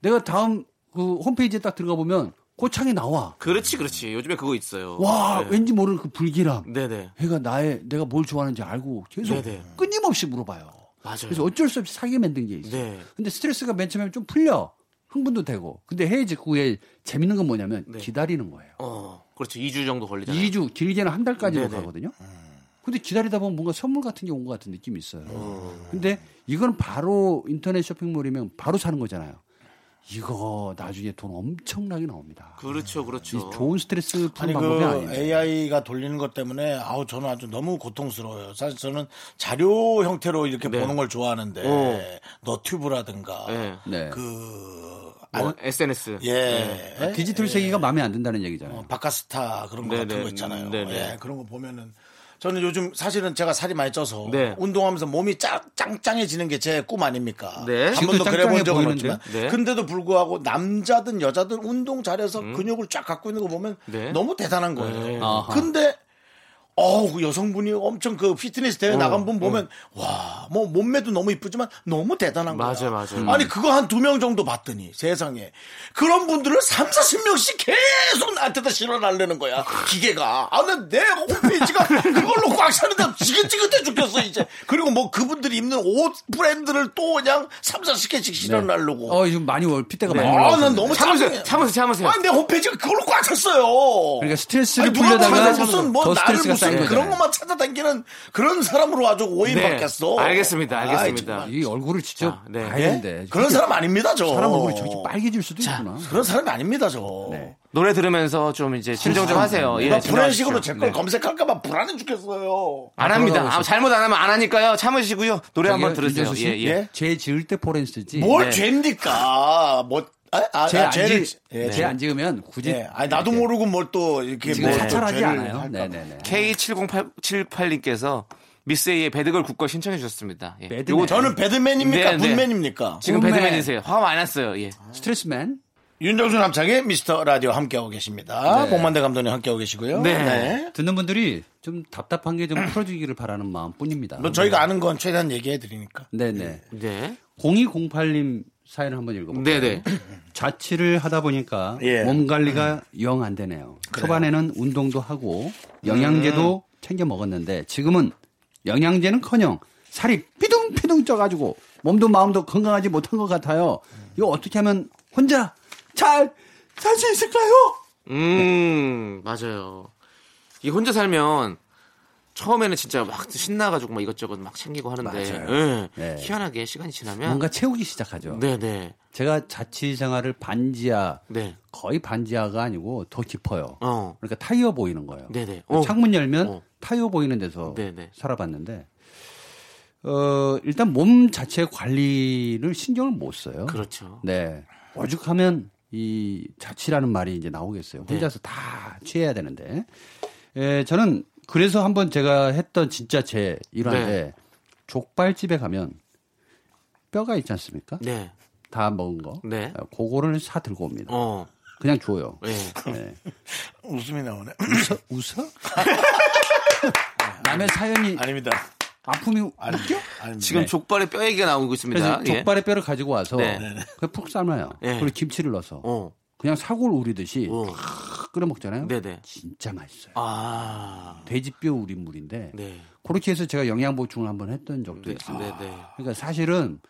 S4: 내가 다음 그 홈페이지에 딱 들어가 보면 고창이 나와.
S2: 그렇지, 그렇지. 요즘에 그거 있어요.
S4: 와,
S2: 네.
S4: 왠지 모르는 그 불길함.
S2: 네네.
S4: 얘가 나의 내가 뭘 좋아하는지 알고 계속
S2: 네네.
S4: 끊임없이 물어봐요.
S2: 맞아요.
S4: 그래서 어쩔 수 없이 사게 만든 게 있어요.
S2: 네.
S4: 근데 스트레스가 맨 처음에 좀 풀려. 흥분도 되고. 근데 해외 직구에 재밌는 건 뭐냐면
S2: 네.
S4: 기다리는 거예요.
S2: 어, 그렇죠. 2주 정도 걸리잖아요.
S4: 2주, 길게는 한 달까지도. 가거든요. 근데 기다리다 보면 뭔가 선물 같은 게 온 것 같은 느낌이 있어요. 근데 이건 바로 인터넷 쇼핑몰이면 바로 사는 거잖아요. 이거 나중에 돈 엄청나게 나옵니다.
S2: 그렇죠,
S4: 이
S2: 그렇죠.
S4: 좋은 스트레스
S1: 아니
S4: 푸는 방법이
S1: 그
S4: 아니에요.
S1: AI가 돌리는 것 때문에 아우 저는 아주 너무 고통스러워요. 사실 저는 자료 형태로 이렇게
S2: 네.
S1: 보는 걸 좋아하는데
S2: 어.
S1: 너튜브라든가
S2: 네.
S4: 네.
S1: 그
S2: 뭐,
S1: 안-
S2: SNS.
S1: 예.
S4: 아, 디지털 세계가 마음에 안 든다는 얘기잖아요.
S1: 어, 바카스타 그런 거
S2: 네네.
S1: 같은 거 있잖아요.
S2: 네네.
S1: 예, 그런 거 보면은 저는 요즘 사실은 제가 살이 많이 쪄서
S2: 네.
S1: 운동하면서 몸이 짱, 짱짱해지는 게 제 꿈 아닙니까?
S2: 네.
S1: 한 번도 그래 본 적은
S4: 보이는데요?
S1: 없지만.
S2: 네.
S1: 근데도 불구하고 남자든 여자든 운동 잘해서 근육을 쫙 갖고 있는 거 보면
S2: 네.
S1: 너무 대단한 거예요.
S2: 네.
S1: 근데 어우, 그 여성분이 엄청 그 피트니스 대회
S2: 어,
S1: 나간 분 보면, 와, 뭐, 몸매도 너무 이쁘지만 너무 대단한 거야.
S2: 맞아요, 맞아요.
S1: 아니, 그거 한 두 명 정도 봤더니, 세상에. 그런 분들을 3, 40명씩 계속 나한테다 실어날려는 거야. 기계가. 아, 나내 홈페이지가 그걸로 꽉 차는데 지긋지긋해 죽겠어, 이제. 그리고 뭐 그분들이 입는 옷 브랜드를 또 그냥 3, 40개씩 실어날려고.
S4: 어, 지금 많이 올, 핏대가 많이
S1: 아,
S4: 올라왔어요.
S1: 난 너무
S2: 참으세요. 참으세요, 참으세요.
S1: 아니, 내 홈페이지가 그걸로 꽉 찼어요.
S4: 그러니까 스트레스를
S1: 아니, 누가
S4: 풀려다가
S1: 무슨
S4: 뭐더
S1: 나를
S4: 스트레스가
S1: 무슨 그런
S4: 거잖아요.
S1: 것만 찾아다니는 그런 사람으로 아주 오인받겠어.
S2: 네, 알겠습니다,
S1: 아이,
S2: 알겠습니다.
S1: 정말.
S4: 이 얼굴을 직접
S2: 자, 네.
S4: 봐야
S1: 예?
S4: 되는데.
S1: 그런 사람 아닙니다, 저.
S4: 사람 얼굴이 저렇게 빨개질 수도 있구나.
S1: 그런 사람이 아닙니다, 저.
S4: 네.
S2: 노래 들으면서 좀 이제 진정 좀 하세요. 예,
S1: 누가
S2: 진정하십시오.
S1: 그런 식으로 제걸
S2: 네.
S1: 검색할까봐 불안해 죽겠어요.
S2: 안 합니다.
S4: 아,
S2: 잘못 안 하면 안 하니까요. 참으시고요. 노래 한번 들으세요. 예, 예.
S1: 예?
S4: 죄 지을 때 포렌스지.
S1: 뭘
S2: 네.
S1: 죄입니까? 뭐, 아, 아,
S4: 죄안
S1: 아, 죄를.
S4: 지,
S1: 예,
S4: 죄 안 지으면 굳이.
S1: 예. 아니, 나도
S4: 이렇게
S1: 모르고 뭘 또 이렇게
S4: 지금
S1: 뭐
S4: 사찰하지 않아요. 네네네.
S2: K7078님께서 미스 A의 배드걸 국거 신청해 주셨습니다. 예.
S4: 배드맨.
S2: 요거
S1: 저는 배드맨입니까?
S2: 네, 네.
S1: 분맨입니까?
S2: 지금
S4: 홈맨.
S2: 배드맨이세요. 화가 많이 났어요. 예.
S4: 스트레스맨.
S1: 윤정수 남창의 미스터 라디오 함께하고 계십니다.
S4: 네.
S1: 복만대 감독님 함께하고 계시고요.
S2: 네.
S4: 듣는 분들이 좀 답답한 게 좀 풀어주기를 바라는 마음뿐입니다.
S1: 뭐 저희가 아는 건 최대한 얘기해 드리니까.
S4: 네네.
S2: 네.
S4: 0208님 사연을 한번 읽어볼게요.
S2: 네네.
S4: 자취를 하다 보니까
S1: 예.
S4: 몸 관리가 영안 되네요. 초반에는 운동도 하고 영양제도 챙겨 먹었는데 지금은 영양제는커녕 살이 피둥피둥 쪄가지고 몸도 마음도 건강하지 못한 것 같아요. 이거 어떻게 하면 혼자 잘 살 수 있을까요?
S2: 음, 맞아요. 이 혼자 살면 처음에는 진짜 막 신나가지고 막 이것저것 막 챙기고 하는데. 예.
S4: 네.
S2: 희한하게 시간이 지나면
S4: 뭔가 채우기 시작하죠.
S2: 네네
S4: 제가 자취 생활을 반지하
S2: 네.
S4: 거의 반지하가 아니고 더 깊어요.
S2: 어.
S4: 그러니까 타이어 보이는 거예요.
S2: 네네. 어.
S4: 창문 열면
S2: 어.
S4: 타이어 보이는 데서
S2: 네네.
S4: 살아봤는데 어 일단 몸 자체 관리를 신경을 못 써요.
S2: 그렇죠.
S4: 네. 오죽하면 이 자취라는 말이 이제 나오겠어요.
S2: 네.
S4: 혼자서 다 취해야 되는데. 에, 저는 그래서 한번 제가 했던 진짜 제 일화인데
S2: 네.
S4: 족발집에 가면 뼈가 있지 않습니까?
S2: 네.
S4: 다 먹은 거.
S2: 네.
S4: 어, 그거를 사 들고 옵니다.
S2: 어.
S4: 그냥 줘요.
S2: 네.
S4: 네.
S1: 웃음이 나오네.
S4: 웃어? 웃어? 남의 사연이
S1: 아닙니다.
S4: 아픔이
S1: 아니,
S4: 웃겨?
S1: 아닙니다.
S2: 지금
S4: 네.
S2: 족발의 뼈 얘기가 나오고 있습니다.
S4: 그래서
S2: 예.
S4: 족발의 뼈를 가지고 와서
S2: 네.
S4: 그푹 삶아요.
S2: 네.
S4: 그리고 김치를 넣어서
S2: 어.
S4: 그냥 사골 우리듯이
S2: 어.
S4: 탁 끓여 먹잖아요.
S2: 네네.
S4: 진짜 맛있어요.
S2: 아.
S4: 돼지뼈 우린 물인데
S2: 네.
S4: 그렇게 해서 제가 영양 보충을 한번 했던 적도
S2: 네.
S4: 있어요.
S2: 네. 네.
S4: 그러니까 사실은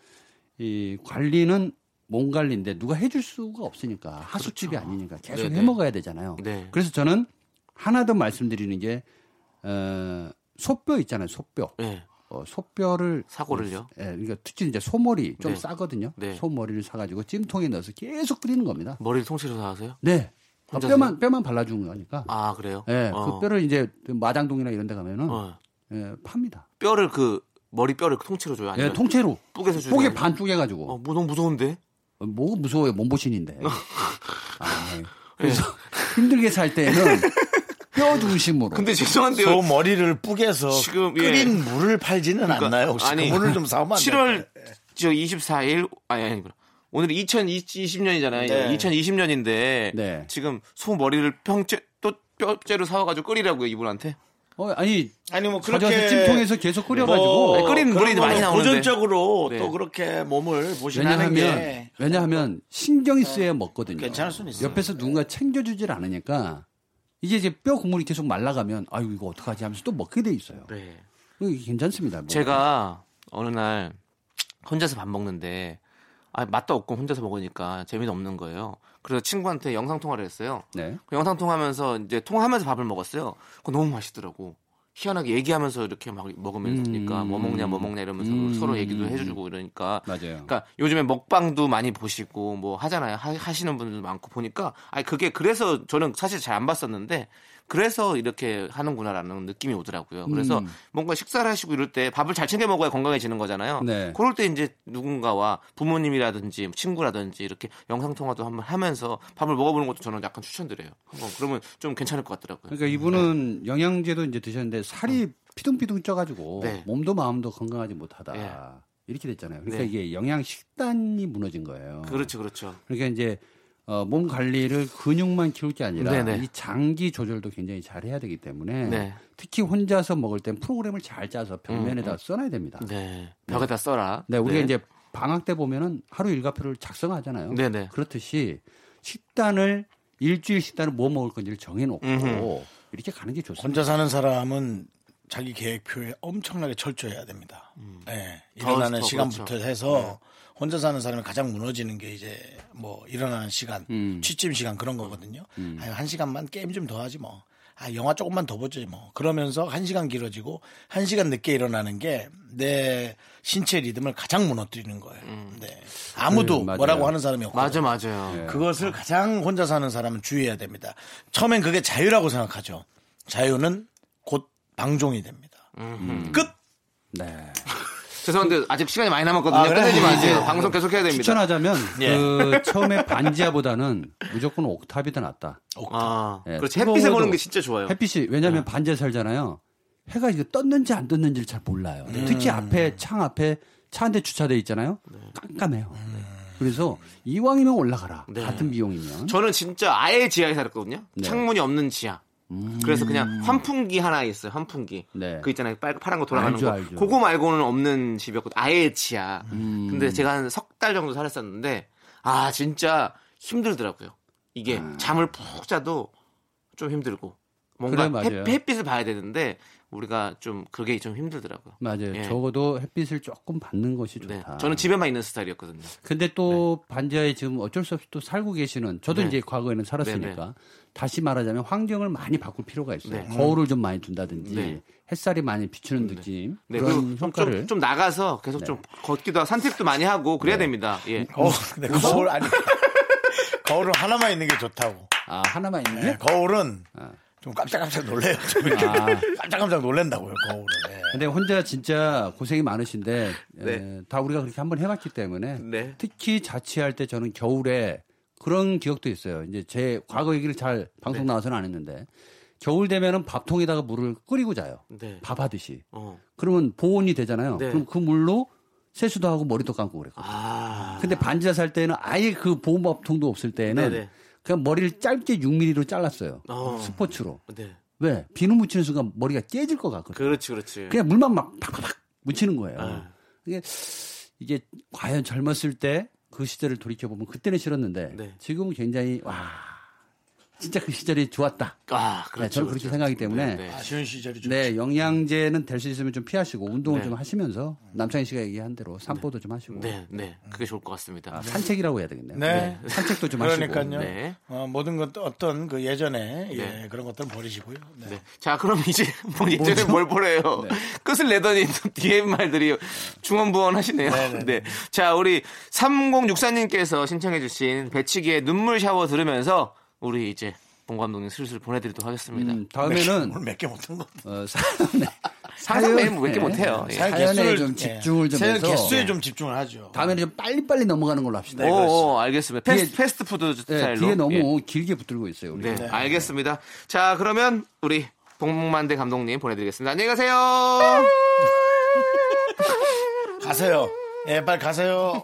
S4: 이 관리는 몸 관리인데 누가 해줄 수가 없으니까 하숙집이 아니니까 계속
S2: 그렇죠. 네네.
S4: 해 먹어야 되잖아요.
S2: 네.
S4: 그래서 저는 하나 더 말씀드리는 게 어, 소뼈 있잖아요. 소뼈.
S2: 네.
S4: 어, 소뼈를
S2: 사고를요?
S4: 예, 그러니까 특히 이제 소머리 좀
S2: 네.
S4: 싸거든요.
S2: 네.
S4: 소머리를 사가지고 찜통에 넣어서 계속 끓이는 겁니다.
S2: 머리를 통째로 다 하세요?
S4: 네. 어,
S2: 혼자서요?
S4: 뼈만 뼈만 발라주는 거니까.
S2: 아 그래요?
S4: 예,
S2: 어.
S4: 그 뼈를 이제 마장동이나 이런 데 가면은
S2: 어.
S4: 예, 팝니다.
S2: 뼈를 그 머리 뼈를 통째로 줘요? 아니면
S4: 예, 통째로
S2: 뿌개서
S4: 속에 거반 쪼개가지고.
S2: 어, 뭐 너무 무서운데?
S4: 어, 뭐가 무서워요, 몸보신인데. 아,
S2: 예.
S4: 그래서 힘들게 살 때는 뼈 중심으로.
S2: 근데 죄송한데요.
S1: 소 머리를 뿌개서
S2: 지금, 예.
S1: 끓인 물을 팔지는 않나요? 혹시
S2: 아니,
S1: 그 물을 좀 사오면 안
S2: 7월
S1: 될까요?
S2: 저 24일 아니 아니 오늘이 2020년이잖아요.
S1: 네.
S2: 2020년인데
S4: 네.
S2: 지금 소 머리를 평째 또 뼈째로 사와가지고 끓이라고요 이분한테.
S4: 어, 아니
S1: 아니 뭐 그렇게
S4: 찜통에서 계속 끓여가지고.
S1: 뭐
S2: 아니, 끓이는 물이 많이 나오는데.
S1: 고전적으로
S2: 네.
S1: 또 그렇게 몸을
S4: 왜냐하면
S1: 게
S4: 왜냐하면 신경이 쓰여야 먹거든요.
S1: 괜찮을 수는 있어요.
S4: 옆에서 누군가 챙겨주질 않으니까 이게 이제 뼈 국물이 계속 말라가면 아유 이거 어떡하지 하면서 또 먹게 돼 있어요.
S2: 네.
S4: 괜찮습니다. 뭐.
S2: 제가 어느 날 혼자서 밥 먹는데 아 맛도 없고 혼자서 먹으니까 재미도 없는 거예요. 그래서 친구한테 영상 통화를 했어요.
S4: 네.
S2: 그 영상 통화하면서 이제 통화하면서 밥을 먹었어요. 그거 너무 맛있더라고. 희한하게 얘기하면서 이렇게 막 먹으면 되니까
S4: 음.
S2: 뭐 먹냐 뭐 먹냐 이러면서
S4: 음.
S2: 서로 얘기도 해주고 이러니까
S4: 맞아요.
S2: 그러니까 요즘에 먹방도 많이 보시고 뭐 하잖아요. 하, 시는 분들도 많고 보니까 아니 그게 그래서 저는 사실 잘 안 봤었는데 그래서 이렇게 하는구나라는 느낌이 오더라고요. 그래서
S4: 음.
S2: 뭔가 식사를 하시고 이럴 때 밥을 잘 챙겨 먹어야 건강해지는 거잖아요.
S4: 네.
S2: 그럴 때 이제 누군가와 부모님이라든지 친구라든지 이렇게 영상 통화도 한번 하면서 밥을 먹어보는 것도 저는 약간 추천드려요. 한번 그러면 좀 괜찮을 것 같더라고요.
S4: 그러니까 이분은 영양제도 이제 드셨는데 살이 피둥피둥 쪄가지고
S2: 네.
S4: 몸도 마음도 건강하지 못하다.
S2: 네.
S4: 이렇게 됐잖아요. 그러니까
S2: 네.
S4: 이게 영양 식단이 무너진 거예요.
S2: 그렇죠, 그렇죠.
S4: 그러니까 이제 어, 몸 관리를 근육만 키울 게 아니라
S2: 네네.
S4: 이 장기 조절도 굉장히 잘 해야 되기 때문에
S2: 네.
S4: 특히 혼자서 먹을 땐 프로그램을 잘 짜서 벽면에다 써놔야 됩니다. 네.
S2: 네. 벽에다 써라.
S4: 우리가
S2: 네.
S4: 이제 방학 때 보면은 하루 일과표를 작성하잖아요.
S2: 네네.
S4: 그렇듯이 식단을 일주일 식단을 뭐 먹을 건지를 정해놓고
S2: 음흠.
S4: 이렇게 가는 게 좋습니다.
S1: 혼자 사는 사람은 자기 계획표에 엄청나게 철저해야 됩니다. 네,
S2: 더,
S1: 일어나는
S2: 더
S1: 시간부터
S2: 그렇죠.
S1: 해서 혼자 사는 사람이 가장 무너지는 게 이제 뭐 일어나는 시간,
S4: 음.
S1: 취침 시간 그런 거거든요. 아유, 한 시간만 게임 좀 더 하지 뭐. 아, 영화 조금만 더 보지 뭐. 그러면서 한 시간 길어지고 한 시간 늦게 일어나는 게 내 신체 리듬을 가장 무너뜨리는 거예요. 네. 아무도
S4: 네, 맞아요.
S1: 뭐라고 하는 사람이 없고.
S2: 맞아, 맞아요.
S4: 네.
S1: 그것을 가장 혼자 사는 사람은 주의해야 됩니다. 처음엔 그게 자유라고 생각하죠. 자유는 곧 방종이 됩니다. 끝!
S4: 네.
S2: 죄송한데 아직 시간이 많이 남았거든요.
S1: 아?
S2: 끝내지 마세요.
S1: 예.
S2: 방송 계속 해야 됩니다.
S4: 추천하자면
S1: 예.
S4: 그 처음에 반지하보다는 무조건 옥탑이 더 낫다.
S2: 아,
S4: 예,
S2: 그렇지. 햇빛에 보는 게 진짜 좋아요.
S4: 햇빛이 왜냐하면 반지하 살잖아요. 해가 이거 떴는지 안 떴는지를 잘 몰라요.
S2: 네.
S4: 특히 앞에 창 앞에 차 한 대 주차돼 있잖아요. 깜깜해요. 그래서 이왕이면 올라가라.
S2: 네.
S4: 같은 비용이면.
S2: 저는 진짜 아예 지하에 살았거든요.
S4: 네.
S2: 창문이 없는 지하. 그래서 그냥 환풍기 하나 있어요. 환풍기.
S4: 네.
S2: 그 있잖아요. 빨 파란 거 돌아가는
S4: 알죠,
S2: 거.
S4: 알죠.
S2: 그거 말고는 없는 집이었고 아예 지하.
S4: 음.
S2: 근데 제가 한 석 달 정도 살았었는데 아 진짜 힘들더라고요. 이게 잠을 푹 자도 좀 힘들고 뭔가
S4: 아. 그래.
S2: 햇, 햇빛을 봐야 되는데 우리가 좀 그게 좀 힘들더라고요.
S4: 맞아요.
S2: 예.
S4: 적어도 햇빛을 조금 받는 것이
S2: 네.
S4: 좋다.
S2: 저는 집에만 있는 스타일이었거든요.
S4: 근데 또 반지하에 지금 어쩔 수 없이 또 살고 계시는 저도
S2: 네.
S4: 이제 과거에는 살았으니까 다시 말하자면 환경을 많이 바꿀 필요가 있어요.
S2: 네.
S4: 거울을 좀 많이 둔다든지
S2: 네.
S4: 햇살이 많이 비추는 느낌
S2: 네,
S4: 그런 효과를
S2: 좀, 좀 나가서 계속 좀 걷기도 하고 산책도 많이 하고 그래야 됩니다. 예.
S1: 어, 근데 거울 아니 거울은 하나만 있는 게 좋다고.
S4: 아 하나만 있는
S1: 네,
S4: 게?
S1: 거울은
S4: 아.
S1: 좀 깜짝깜짝 놀래요. 좀
S4: 아.
S1: 깜짝깜짝 놀란다고요, 거울은. 네.
S4: 근데 혼자 진짜 고생이 많으신데
S2: 네.
S4: 에, 다 우리가 그렇게 한번 해봤기 때문에
S2: 네.
S4: 특히 자취할 때 저는 겨울에 그런 기억도 있어요. 이제 제 과거 얘기를 잘 방송 나와서는 안 했는데 겨울 되면은 밥통에다가 물을 끓이고 자요.
S2: 네.
S4: 밥하듯이.
S2: 어.
S4: 그러면 보온이 되잖아요.
S2: 네.
S4: 그럼 그 물로 세수도 하고 머리도 감고 그랬거든요.
S2: 아.
S4: 근데 반지하 살 때는 아예 그 보온밥통도 없을 때는
S2: 네네.
S4: 그냥 머리를 짧게 6mm로 잘랐어요.
S2: 어.
S4: 스포츠로.
S2: 네.
S4: 왜? 비누 묻히는 순간 머리가 깨질 것 같거든요.
S2: 그렇지, 그렇지.
S4: 그냥 물만 막 팍팍팍 묻히는 거예요.
S2: 아.
S4: 이게 이게 과연 젊었을 때 그 시절을 돌이켜 보면 그때는 싫었는데
S2: 네.
S4: 지금은 굉장히 와 진짜 그 시절이 좋았다.
S2: 아,
S4: 네,
S2: 그렇죠.
S4: 저는 그렇게
S2: 그렇죠.
S4: 생각하기 때문에
S2: 네, 네.
S1: 아쉬운 시절이 좀.
S4: 네, 영양제는 될 수 있으면 좀 피하시고 운동을
S2: 네.
S4: 좀 하시면서 남창희 씨가 얘기한 대로 산보도 좀 하시고
S2: 네, 네. 그게 좋을 것 같습니다.
S4: 아, 산책이라고 해야 되겠네요.
S1: 네.
S4: 산책도 좀 하시고.
S1: 그러니까요.
S2: 네.
S1: 어, 모든 것 어떤 그 예전에 예,
S2: 네.
S1: 그런 것들은 버리시고요. 네.
S2: 네. 자, 그럼 이제 뭐 예전에
S1: 뭐죠?
S2: 뭘 보래요? 끝을 내더니 또 뒤에 말들이 중언부언 하시네요.
S1: 네.
S2: 자, 우리 3064님께서 신청해 주신 배치기의 눈물 샤워 들으면서 우리 이제 봉 감독님 슬슬 보내드리도록 하겠습니다.
S4: 음, 다음에는
S1: 오늘 몇개 못한 것.
S4: 어, 사연에
S2: 상상 매일 몇개
S4: 사연에
S2: 못해요. 예.
S4: 사연에 좀 집중을 좀
S1: 사연
S4: 해서
S1: 개수에
S4: 네.
S1: 좀 집중을 하죠.
S4: 다음에는 좀 빨리빨리 넘어가는 걸로 합시다.
S1: 네,
S2: 오. 오, 알겠습니다. 패스,
S4: 뒤에-
S2: 패스트푸드
S4: 네,
S2: 스타일로.
S4: 뒤에 너무
S2: 예.
S4: 길게 붙들고 있어요. 우리.
S2: 네, 알겠습니다. 자, 그러면 우리 봉만대 감독님 보내드리겠습니다. 안녕히 가세요.
S1: 가세요. 예, 빨리 가세요.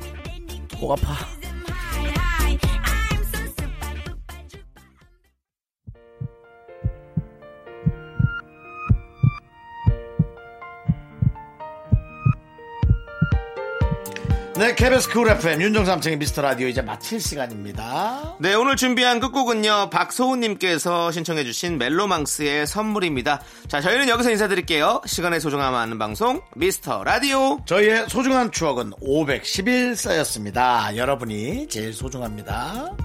S1: 목 아파. 네, KBS 쿨 FM 윤정수 남창희의 미스터 라디오 이제 마칠 시간입니다.
S2: 네, 오늘 준비한 끝곡은요, 박소우님께서 신청해주신 멜로망스의 선물입니다. 자, 저희는 여기서 인사드릴게요. 시간의 소중함 아는 방송, 미스터 라디오.
S1: 저희의 소중한 추억은 510일 쌓였습니다. 여러분이 제일 소중합니다.